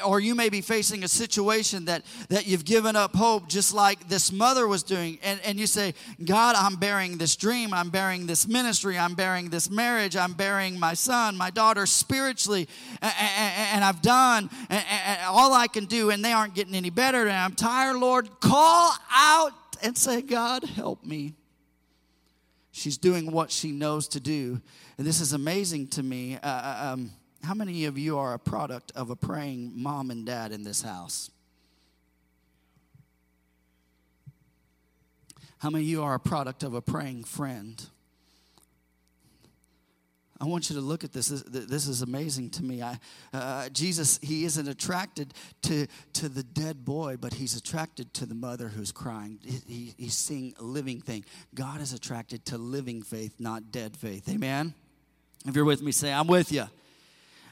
or you may be facing a situation that, that you've given up hope, just like this mother was doing. And, and you say, God, I'm bearing this dream, I'm bearing this ministry, I'm bearing this marriage, I'm bearing my son, my daughter spiritually, and I've done all I can do, and they aren't getting any better, and I'm tired, Lord. Call out and say, God, help me. She's doing what she knows to do. And this is amazing to me. Uh, um, how many of you are a product of a praying mom and dad in this house? How many of you are a product of a praying friend? I want you to look at this. This, is amazing to me. I, uh, Jesus, he isn't attracted to, to the dead boy, but he's attracted to the mother who's crying. He, he's seeing a living thing. God is attracted to living faith, not dead faith. Amen? If you're with me, say, I'm with you.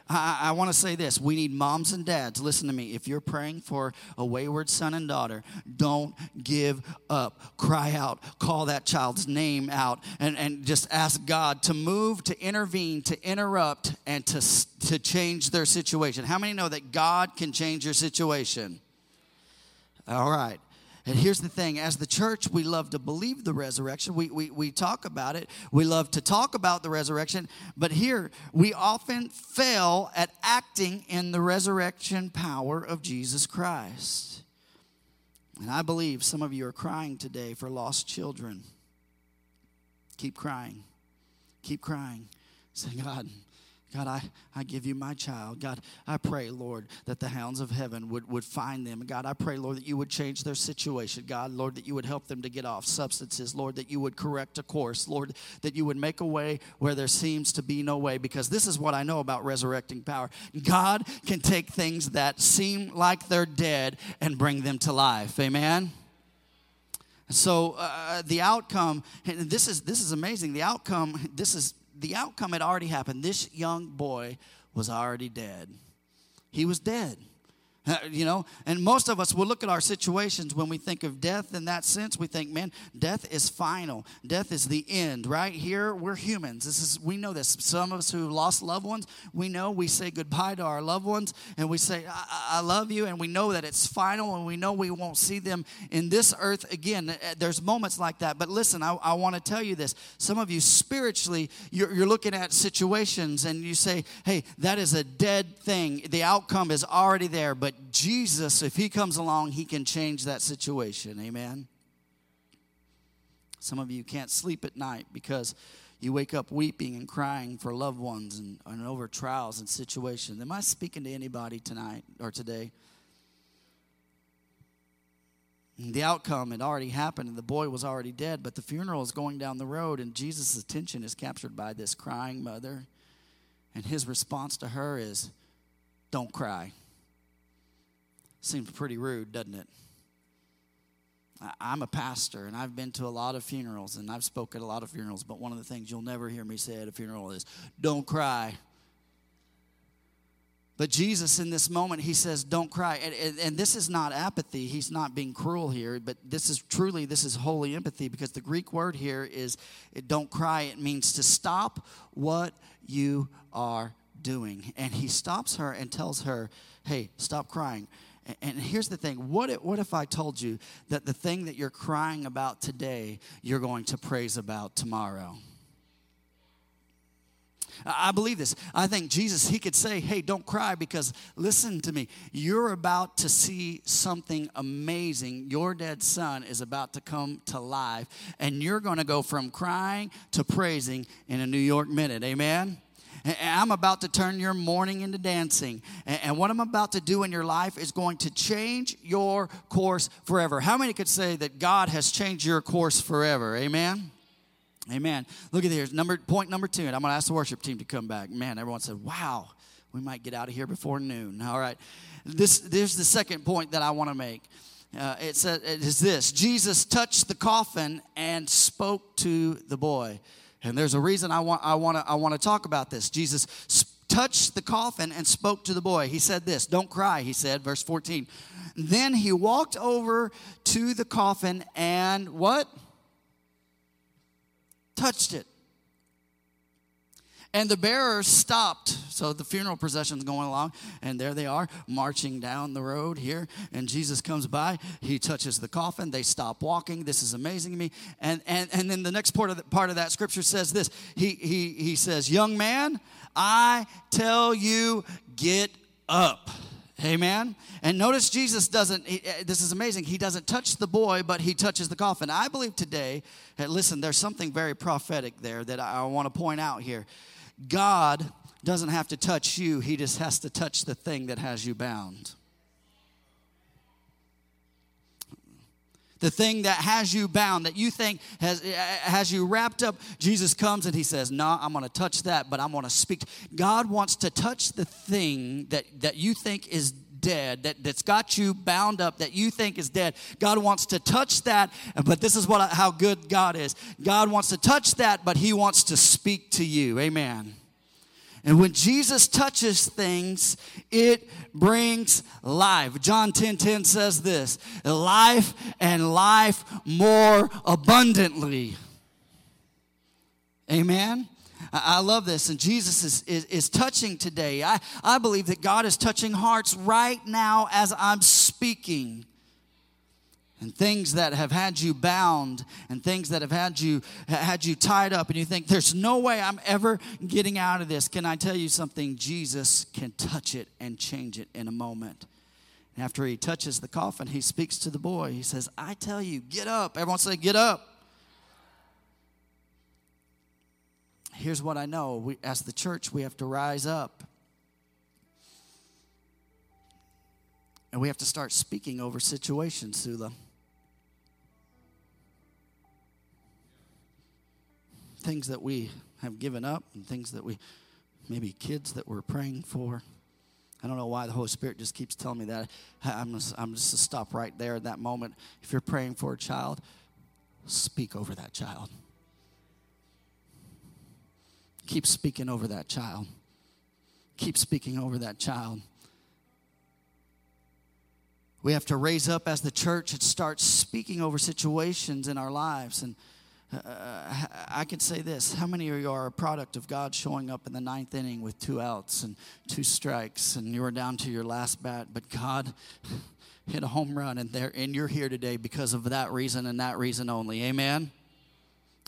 I, I want to say this. We need moms and dads. Listen to me. If you're praying for a wayward son and daughter, don't give up. Cry out. Call that child's name out and, and just ask God to move, to intervene, to interrupt, and to, to change their situation. How many know that God can change your situation? All right. And here's the thing as the church, we love to believe the resurrection. We, we, we talk about it. We love to talk about the resurrection. But here, we often fail at acting in the resurrection power of Jesus Christ. And I believe some of you are crying today for lost children. Keep crying. Keep crying. Say, God, God, I, I give you my child. God, I pray, Lord, that the hounds of heaven would, would find them. God, I pray, Lord, that you would change their situation. God, Lord, that you would help them to get off substances. Lord, that you would correct a course. Lord, that you would make a way where there seems to be no way. Because this is what I know about resurrecting power God can take things that seem like they're dead and bring them to life. Amen? So uh, the outcome, and this is this is amazing. The outcome, this is the outcome had already happened. This young boy was already dead. He was dead. Uh, you know, and most of us will look at our situations when we think of death in that sense. We think, man, death is final. Death is the end, right? Here, we're humans. This is we know this. Some of us who lost loved ones, we know we say goodbye to our loved ones, and we say, I, I love you, and we know that it's final, and we know we won't see them in this earth again. Uh, there's moments like that. But listen, I, I want to tell you this. Some of you spiritually, you're, you're looking at situations, and you say, hey, that is a dead thing. The outcome is already there, but Jesus, if He comes along, He can change that situation. Amen. Some of you can't sleep at night because you wake up weeping and crying for loved ones and, and over trials and situations. Am I speaking to anybody tonight or today? The outcome had already happened, and the boy was already dead, but the funeral is going down the road, and Jesus' attention is captured by this crying mother. And his response to her is, Don't cry. Seems pretty rude, doesn't it? I'm a pastor and I've been to a lot of funerals and I've spoken at a lot of funerals, but one of the things you'll never hear me say at a funeral is, Don't cry. But Jesus, in this moment, he says, Don't cry. And, and, and, this is not apathy. He's not being cruel here, but this is truly, this is holy empathy because the Greek word here is don't cry. It means to stop what you are doing? And he stops her and tells her, Hey, stop crying. And here's the thing what if, what if I told you that the thing that you're crying about today, you're going to praise about tomorrow? I believe this. I think Jesus, he could say, Hey, don't cry because listen to me. You're about to see something amazing. Your dead son is about to come to life, and you're going to go from crying to praising in a New York minute. Amen? And I'm about to turn your mourning into dancing. And what I'm about to do in your life is going to change your course forever. How many could say that God has changed your course forever? Amen? Amen. Look at here. Number point number two, and I'm going to ask the worship team to come back. Man, everyone said, "Wow, we might get out of here before noon." All right. This there's the second point that I want to make. Uh, it says it is this: Jesus touched the coffin and spoke to the boy. And there's a reason I want I want to I want to talk about this. Jesus touched the coffin and spoke to the boy. He said this, "Don't cry," he said, verse 14. Then he walked over to the coffin and what? touched it. And the bearers stopped. So the funeral procession's going along, and there they are marching down the road here. And Jesus comes by. He touches the coffin. They stop walking. This is amazing to me. And and and then the next part of the, part of that scripture says this. He he he says, "Young man, I tell you, get up." Amen. And notice Jesus doesn't, he- uh, this is amazing, he doesn't touch the boy, but he touches the coffin. I believe today, uh, listen, there's something very prophetic there that I, I want to point out here. God doesn't have to touch you, he just has to touch the thing that has you bound. the thing that has you bound, that you think has, has you wrapped up, Jesus comes and he says, No, I'm going to touch that, but I'm going to speak. God wants to touch the thing that, that you think is dead, that, that's got you bound up, that you think is dead. God wants to touch that, but this is what how good God is. God wants to touch that, but he wants to speak to you. Amen. And when Jesus touches things, it brings life. John 10 10 says this life and life more abundantly. Amen. I love this, and Jesus is, is, is touching today. I, I believe that God is touching hearts right now as I'm speaking. And things that have had you bound and things that have had you had you tied up and you think there's no way I'm ever getting out of this. Can I tell you something? Jesus can touch it and change it in a moment. And after he touches the coffin he speaks to the boy. He says I tell you get up. Everyone say get up here's what I know. We as the church we have to rise up. And we have to start speaking over situations Sula. Things that we have given up and things that we maybe kids that we're praying for. I don't know why the holy spirit just keeps telling me that. I'm just, I'm just to stop right there at that moment. If you're praying for a child speak over that child keep speaking over that child keep speaking over that child we have to raise up as the church and start speaking over situations in our lives and uh, I can say this. How many of you are a product of God showing up in the ninth inning with two outs and two strikes, and you were down to your last bat, but God hit a home run, and, there, and you're here today because of that reason and that reason only. Amen?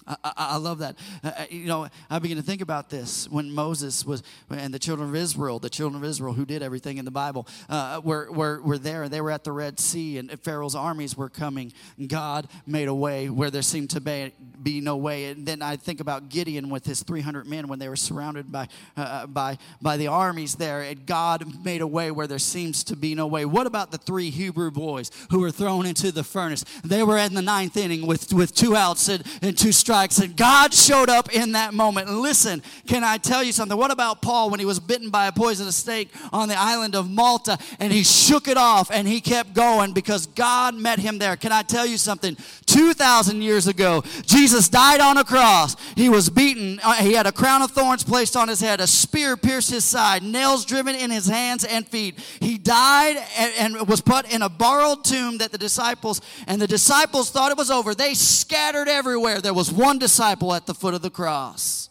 I, I, love that. Uh, uh, you know, I begin to think about this when Moses was, and the children of Israel, the children of Israel who did everything in the Bible, uh, were, were, were there and they were at the Red Sea and Pharaoh's armies were coming. God made a way where there seemed to be, be no way. And then I think about Gideon with his 300 men when they were surrounded by, uh, by, by the armies there. And God made a way where there seems to be no way. What about the three Hebrew boys who were thrown into the furnace? They were in the ninth inning with, with two outs and, and two strikes, and God showed up in that moment. And listen, can I tell you something? What about Paul when he was bitten by a poisonous snake on the island of Malta and he shook it off and he kept going because God met him there? Can I tell you something? 2,000 years ago, Jesus died on a cross. He was beaten. Uh, He had a crown of thorns placed on his head, a spear pierced his side, nails driven in his hands and feet. He died and, and was put in a borrowed tomb that the disciples, and the disciples thought it was over. They scattered everywhere. There was one disciple at the foot of the cross.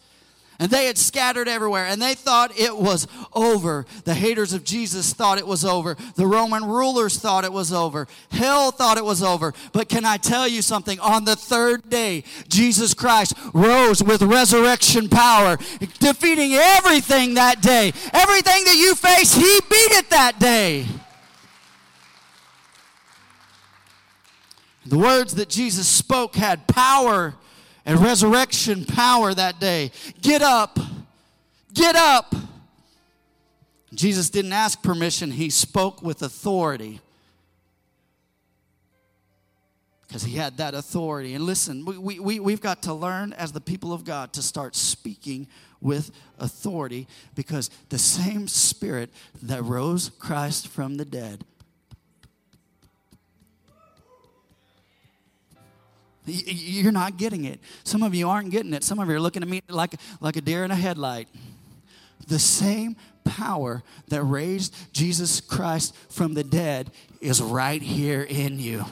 And they had scattered everywhere, and they thought it was over. The haters of Jesus thought it was over. The Roman rulers thought it was over. Hell thought it was over. But can I tell you something? On the third day, Jesus Christ rose with resurrection power, defeating everything that day. Everything that you face, He beat it that day. The words that Jesus spoke had power and resurrection power that day. Get up. Get up. Jesus didn't ask permission, he spoke with authority. Because he had that authority. And listen, we, we, we've got to learn as the people of God to start speaking with authority because the same spirit that rose Christ from the dead You're not getting it. Some of you aren't getting it. Some of you are looking at me like, like a deer in a headlight. The same power that raised Jesus Christ from the dead is right here in you.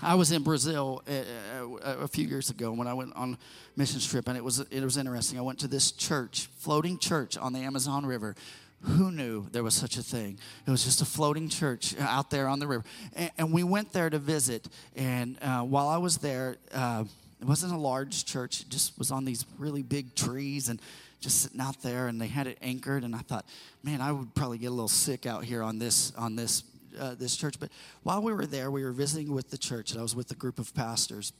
I was in Brazil uh, uh, a few years ago when I went on mission trip, and it was it was interesting. I went to this church, floating church on the Amazon River. Who knew there was such a thing? It was just a floating church out there on the river, and, and we went there to visit. And uh, while I was there, uh, it wasn't a large church; it just was on these really big trees and just sitting out there. And they had it anchored. And I thought, man, I would probably get a little sick out here on this on this uh, this church. But while we were there, we were visiting with the church, and I was with a group of pastors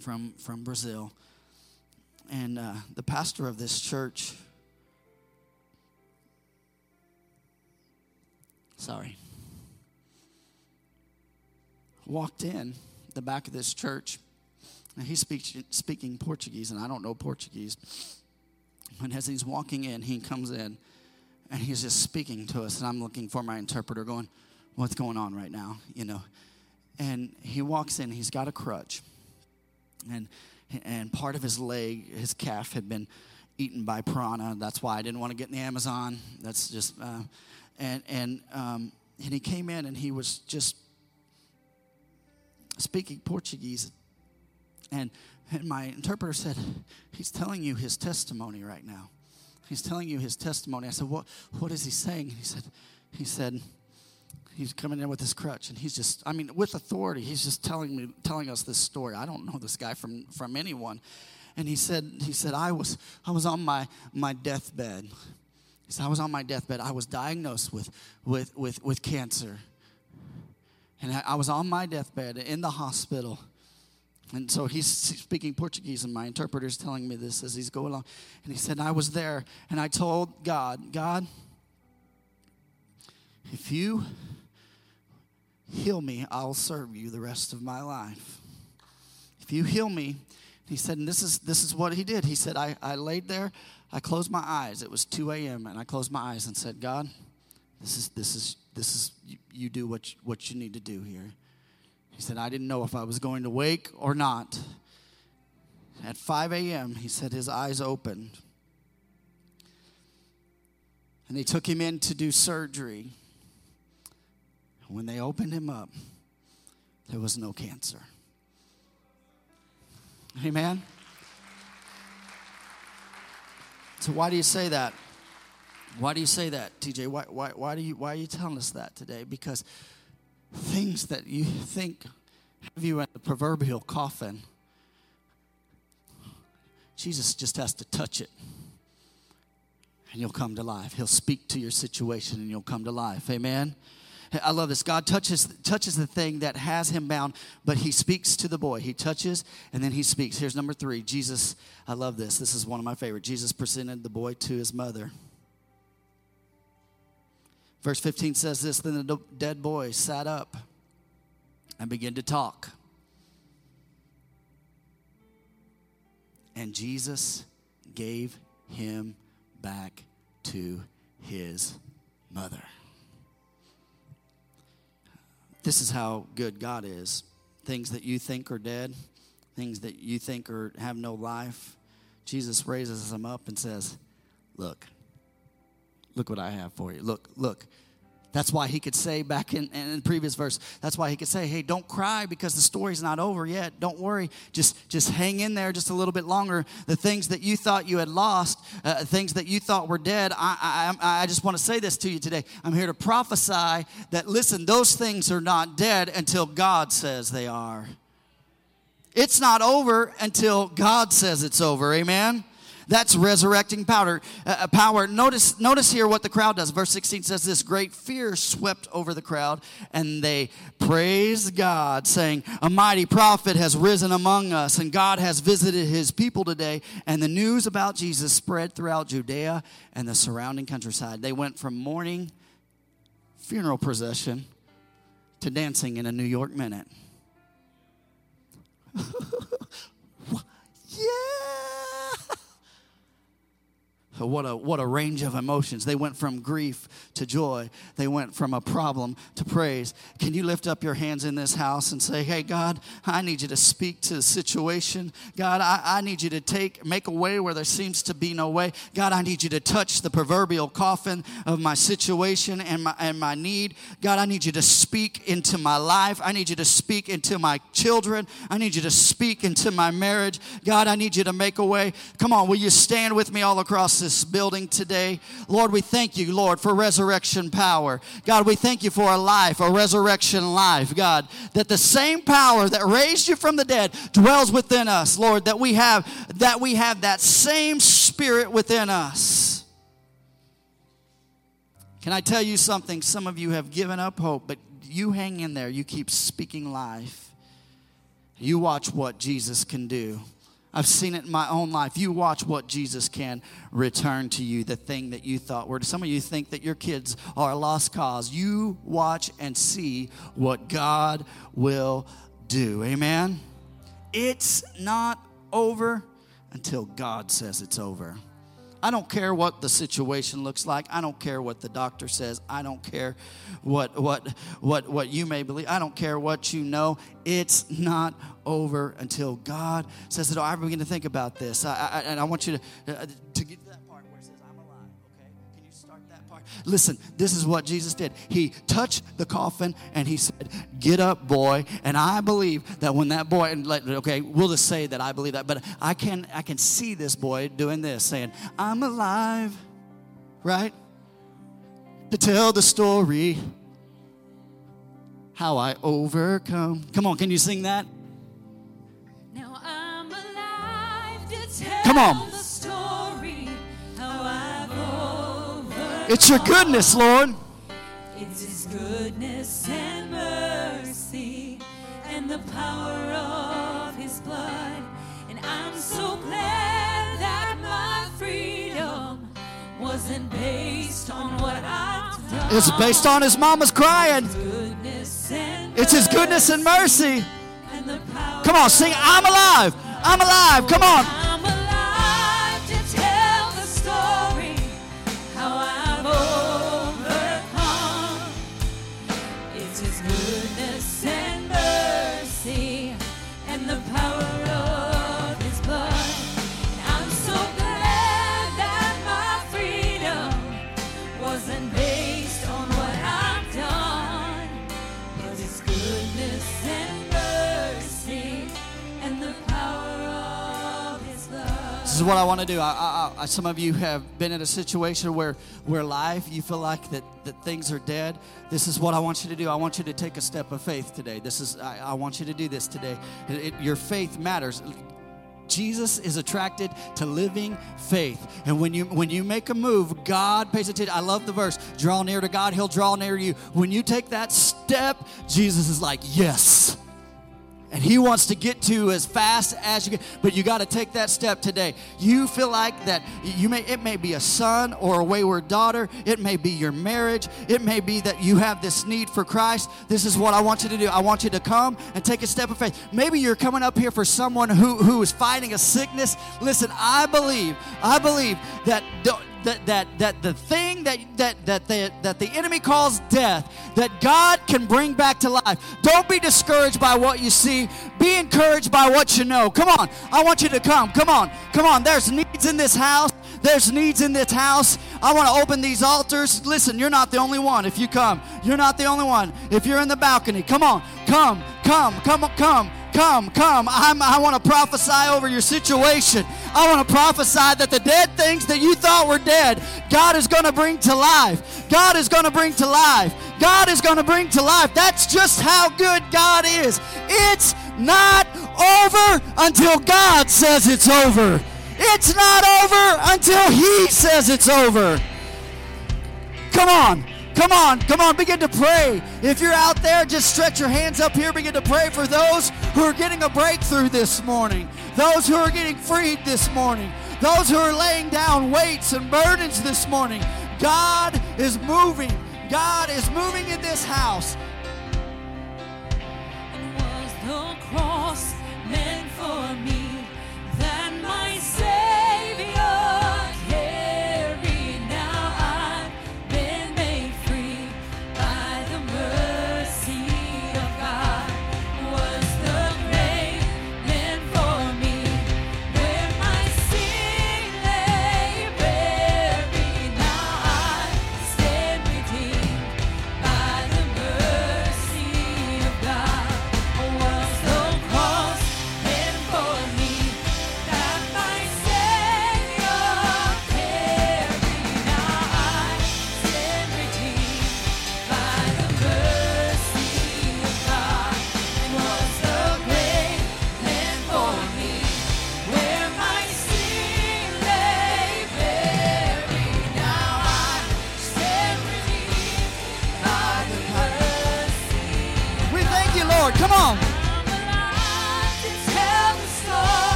from from Brazil. And uh, the pastor of this church, sorry, walked in the back of this church, and he's speak, speaking Portuguese, and I don't know Portuguese. And as he's walking in, he comes in, and he's just speaking to us, and I'm looking for my interpreter, going, "What's going on right now?" You know. And he walks in. He's got a crutch, and and part of his leg, his calf, had been eaten by piranha. That's why I didn't want to get in the Amazon. That's just, uh, and and um, and he came in and he was just speaking Portuguese, and and my interpreter said, "He's telling you his testimony right now. He's telling you his testimony." I said, "What what is he saying?" He said, he said he's coming in with his crutch and he's just i mean with authority he's just telling me telling us this story i don't know this guy from from anyone and he said he said i was i was on my my deathbed he said i was on my deathbed i was diagnosed with with with with cancer and i, was on my deathbed in the hospital and so he's speaking Portuguese, and my interpreter's telling me this as he's going along. And he said, I was there, and I told God, God, if you heal me, I'll serve you the rest of my life. If you heal me, he said, and this is this is what he did. He said, I, I laid there, I closed my eyes. It was 2 a.m. and I closed my eyes and said, God, this is this is this is you, do what you, what you need to do here. He said, I didn't know if I was going to wake or not. At 5 a.m., he said his eyes opened. And they took him in to do surgery. When they opened him up, there was no cancer. Amen? So, why do you say that? Why do you say that, TJ? Why, why, why, do you, why are you telling us that today? Because things that you think have you in the proverbial coffin, Jesus just has to touch it and you'll come to life. He'll speak to your situation and you'll come to life. Amen. I love this. God touches touches the thing that has him bound, but he speaks to the boy. He touches and then he speaks. Here's number 3. Jesus, I love this. This is one of my favorite. Jesus presented the boy to his mother. Verse 15 says this Then the dead boy sat up and began to talk. And Jesus gave him back to his mother. This is how good God is. Things that you think are dead, things that you think are have no life, Jesus raises them up and says, "Look, look what I have for you. Look, look, That's why he could say back in, in the previous verse, that's why he could say, hey, don't cry because the story's not over yet. Don't worry. Just, just hang in there just a little bit longer. The things that you thought you had lost, uh, things that you thought were dead, I, I, I just want to say this to you today. I'm here to prophesy that, listen, those things are not dead until God says they are. It's not over until God says it's over. Amen? That's resurrecting power. Uh, power. Notice, notice here what the crowd does. Verse 16 says this great fear swept over the crowd, and they praised God, saying, A mighty prophet has risen among us, and God has visited his people today. And the news about Jesus spread throughout Judea and the surrounding countryside. They went from mourning, funeral procession, to dancing in a New York minute. yeah! What a, what a range of emotions. They went from grief to joy. They went from a problem to praise. Can you lift up your hands in this house and say, Hey, God, I need you to speak to the situation. God, I, I need you to take, make a way where there seems to be no way. God, I need you to touch the proverbial coffin of my situation and my, and my need. God, I need you to speak into my life. I need you to speak into my children. I need you to speak into my marriage. God, I need you to make a way. Come on, will you stand with me all across this building today? Lord, we thank you, Lord, for resurrection power. God, we thank you for a life, a resurrection life, God, that the same power that raised you from the dead dwells within us, Lord, that we have that we have that same spirit within us. Can I tell you something? Some of you have given up hope, but you hang in there. You keep speaking life. You watch what Jesus can do. I've seen it in my own life. You watch what Jesus can return to you, the thing that you thought were. Some of you think that your kids are a lost cause. You watch and see what God will do. Amen? It's not over until God says it's over. I don't care what the situation looks like. I don't care what the doctor says. I don't care what what what what you may believe. I don't care what you know. It's not over until God says it. I begin to think about this, I, I, and I want you to uh, to get Listen, this is what Jesus did. He touched the coffin and he said, "Get up, boy." And I believe that when that boy, and let, okay, we'll just say that I believe that, but I can I can see this boy doing this, saying, "I'm alive," right? To tell the story how I overcome. Come on, can you sing that? Now I'm alive to tell Come on. It's your goodness, Lord. It's His goodness and mercy and the power of His blood. And I'm so glad that my freedom wasn't based on what I've done. It's based on his mama's crying. goodness It's his goodness and mercy. and Come on, sing, I'm alive. I'm alive. Come on. Is what I want to do. I, I, I, some of you have been in a situation where, where life, you feel like that, that things are dead. This is what I want you to do. I want you to take a step of faith today. This is, I, I want you to do this today. It- it- your faith matters. Jesus is attracted to living faith. And when you when you make a move, God pays attention. I love the verse, draw near to God, he'll draw near to you. When you take that step, Jesus is like, "Yes." And he wants to get to as fast as you can, but you got to take that step today. You feel like that you may it may be a son or a wayward daughter, it may be your marriage, it may be that you have this need for Christ. This is what I want you to do. I want you to come and take a step of faith. Maybe you're coming up here for someone who who is fighting a sickness. Listen, I believe, I believe that that that that the thing that that that the that the enemy calls death that God can bring back to life. Don't be discouraged by what you see. Be encouraged by what you know. Come on. I want you to come. Come on. Come on. There's needs in this house. There's needs in this house. I want to open these altars. Listen, you're not the only one if you come. You're not the only one. If you're in the balcony, come on, come, come, come, come. Come, come. I'm, I want to prophesy over your situation. I want to prophesy that the dead things that you thought were dead, God is going to bring to life. God is going to bring to life. God is going to bring to life. That's just how good God is. It's not over until God says it's over. It's not over until He says it's over. Come on. Come on, come on, begin to pray. If you're out there, just stretch your hands up here. Begin to pray for those who are getting a breakthrough this morning, those who are getting freed this morning, those who are laying down weights and burdens this morning. God is moving. God is moving in this house. And was the cross meant for me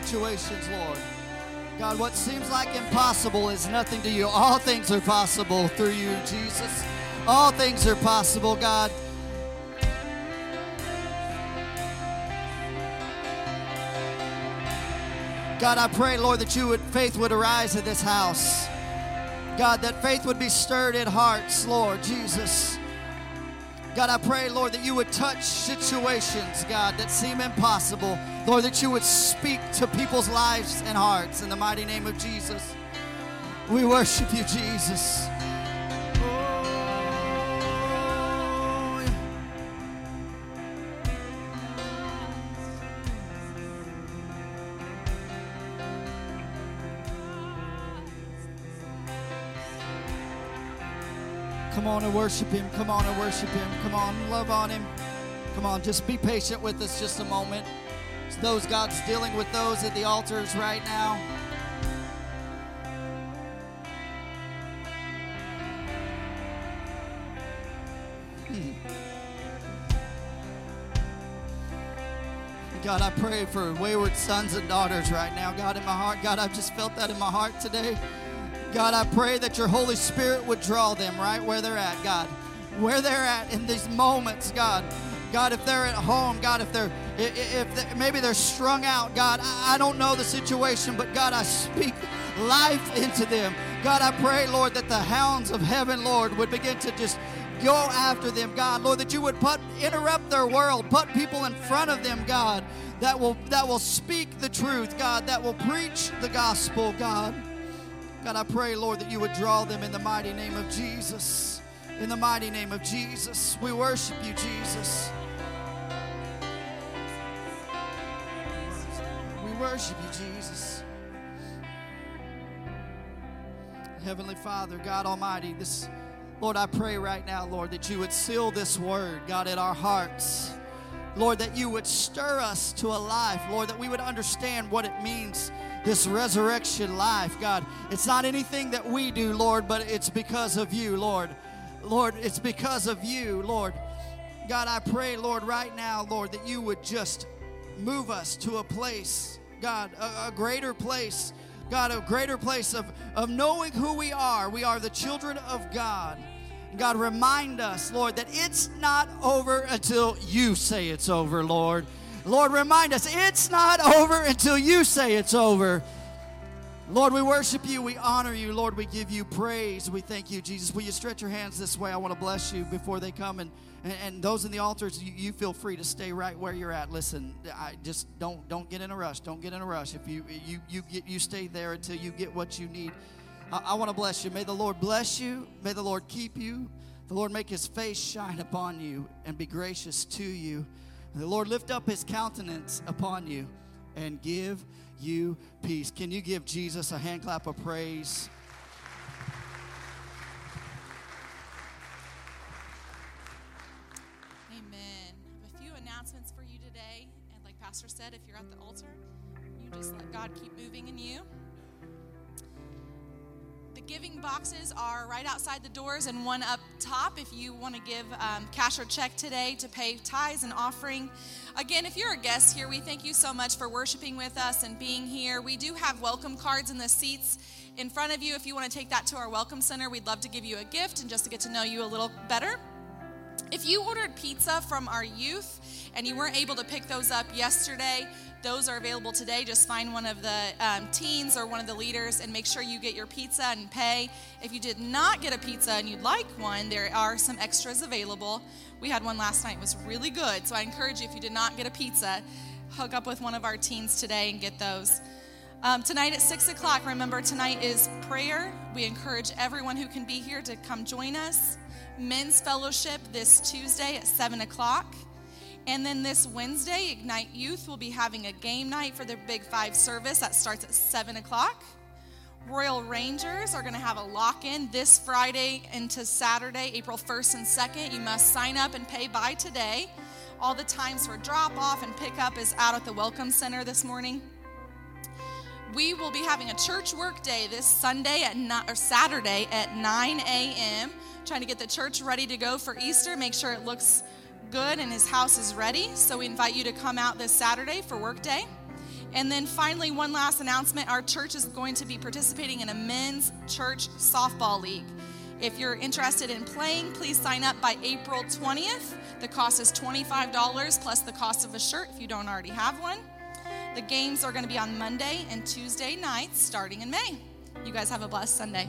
situations, Lord. God, what seems like impossible is nothing to you. All things are possible through you, Jesus. All things are possible, God. God, I pray, Lord, that you would faith would arise in this house. God, that faith would be stirred in hearts, Lord Jesus. God, I pray, Lord, that you would touch situations, God, that seem impossible. Lord, that you would speak to people's lives and hearts in the mighty name of Jesus. We worship you, Jesus. Come on and worship him. Come on and worship him. Come on, love on him. Come on, just be patient with us just a moment. It's those God's dealing with those at the altars right now. Hmm. God, I pray for wayward sons and daughters right now. God, in my heart, God, I've just felt that in my heart today. God, I pray that your Holy Spirit would draw them right where they're at, God. Where they're at in these moments, God. God, if they're at home, God, if they're if they, maybe they're strung out, God, I don't know the situation, but God, I speak life into them. God, I pray, Lord, that the hounds of heaven, Lord, would begin to just go after them, God. Lord, that you would put interrupt their world, put people in front of them, God, that will that will speak the truth, God, that will preach the gospel, God. God, I pray, Lord, that you would draw them in the mighty name of Jesus. In the mighty name of Jesus. We worship you, Jesus. Worship you, Jesus. Heavenly Father, God Almighty, this Lord, I pray right now, Lord, that you would seal this word, God, in our hearts. Lord, that you would stir us to a life, Lord, that we would understand what it means, this resurrection life, God. It's not anything that we do, Lord, but it's because of you, Lord. Lord, it's because of you, Lord. God, I pray, Lord, right now, Lord, that you would just move us to a place, God, a, a greater place, God, a greater place of, of knowing who we are. We are the children of God. God, remind us, Lord, that it's not over until you say it's over, Lord. Lord, remind us, it's not over until you say it's over. Lord, we worship you. We honor you. Lord, we give you praise. We thank you, Jesus. Will you stretch your hands this way? I want to bless you before they come. And, and, and those in the altars, you, you feel free to stay right where you're at. Listen, I just don't don't get in a rush. Don't get in a rush. If you you you get you stay there until you get what you need. I, I want to bless you. May the Lord bless you. May the Lord keep you. The Lord make his face shine upon you and be gracious to you. The Lord lift up his countenance upon you and give you peace. Can you give Jesus a hand clap of praise? Amen. I have a few announcements for you today. And like Pastor said, if you're at the altar, you just let God keep moving in you. The giving boxes are right outside the doors and one up top if you want to give um, cash or check today to pay tithes and offering. Again, if you're a guest here, we thank you so much for worshiping with us and being here. We do have welcome cards in the seats in front of you. If you want to take that to our welcome center, we'd love to give you a gift and just to get to know you a little better. If you ordered pizza from our youth and you weren't able to pick those up yesterday, those are available today. Just find one of the um, teens or one of the leaders and make sure you get your pizza and pay. If you did not get a pizza and you'd like one, there are some extras available. We had one last night, it was really good. So I encourage you, if you did not get a pizza, hook up with one of our teens today and get those. Um, tonight at 6 o'clock, remember, tonight is prayer. We encourage everyone who can be here to come join us. Men's fellowship this Tuesday at 7 o'clock. And then this Wednesday, Ignite Youth will be having a game night for their Big Five service that starts at 7 o'clock. Royal Rangers are going to have a lock in this Friday into Saturday, April 1st and 2nd. You must sign up and pay by today. All the times for drop off and pickup is out at the Welcome Center this morning. We will be having a church work day this Sunday at or Saturday at 9 a.m. Trying to get the church ready to go for Easter. Make sure it looks good and his house is ready. So we invite you to come out this Saturday for work day. And then finally, one last announcement our church is going to be participating in a men's church softball league. If you're interested in playing, please sign up by April 20th. The cost is $25 plus the cost of a shirt if you don't already have one. The games are going to be on Monday and Tuesday nights starting in May. You guys have a blessed Sunday.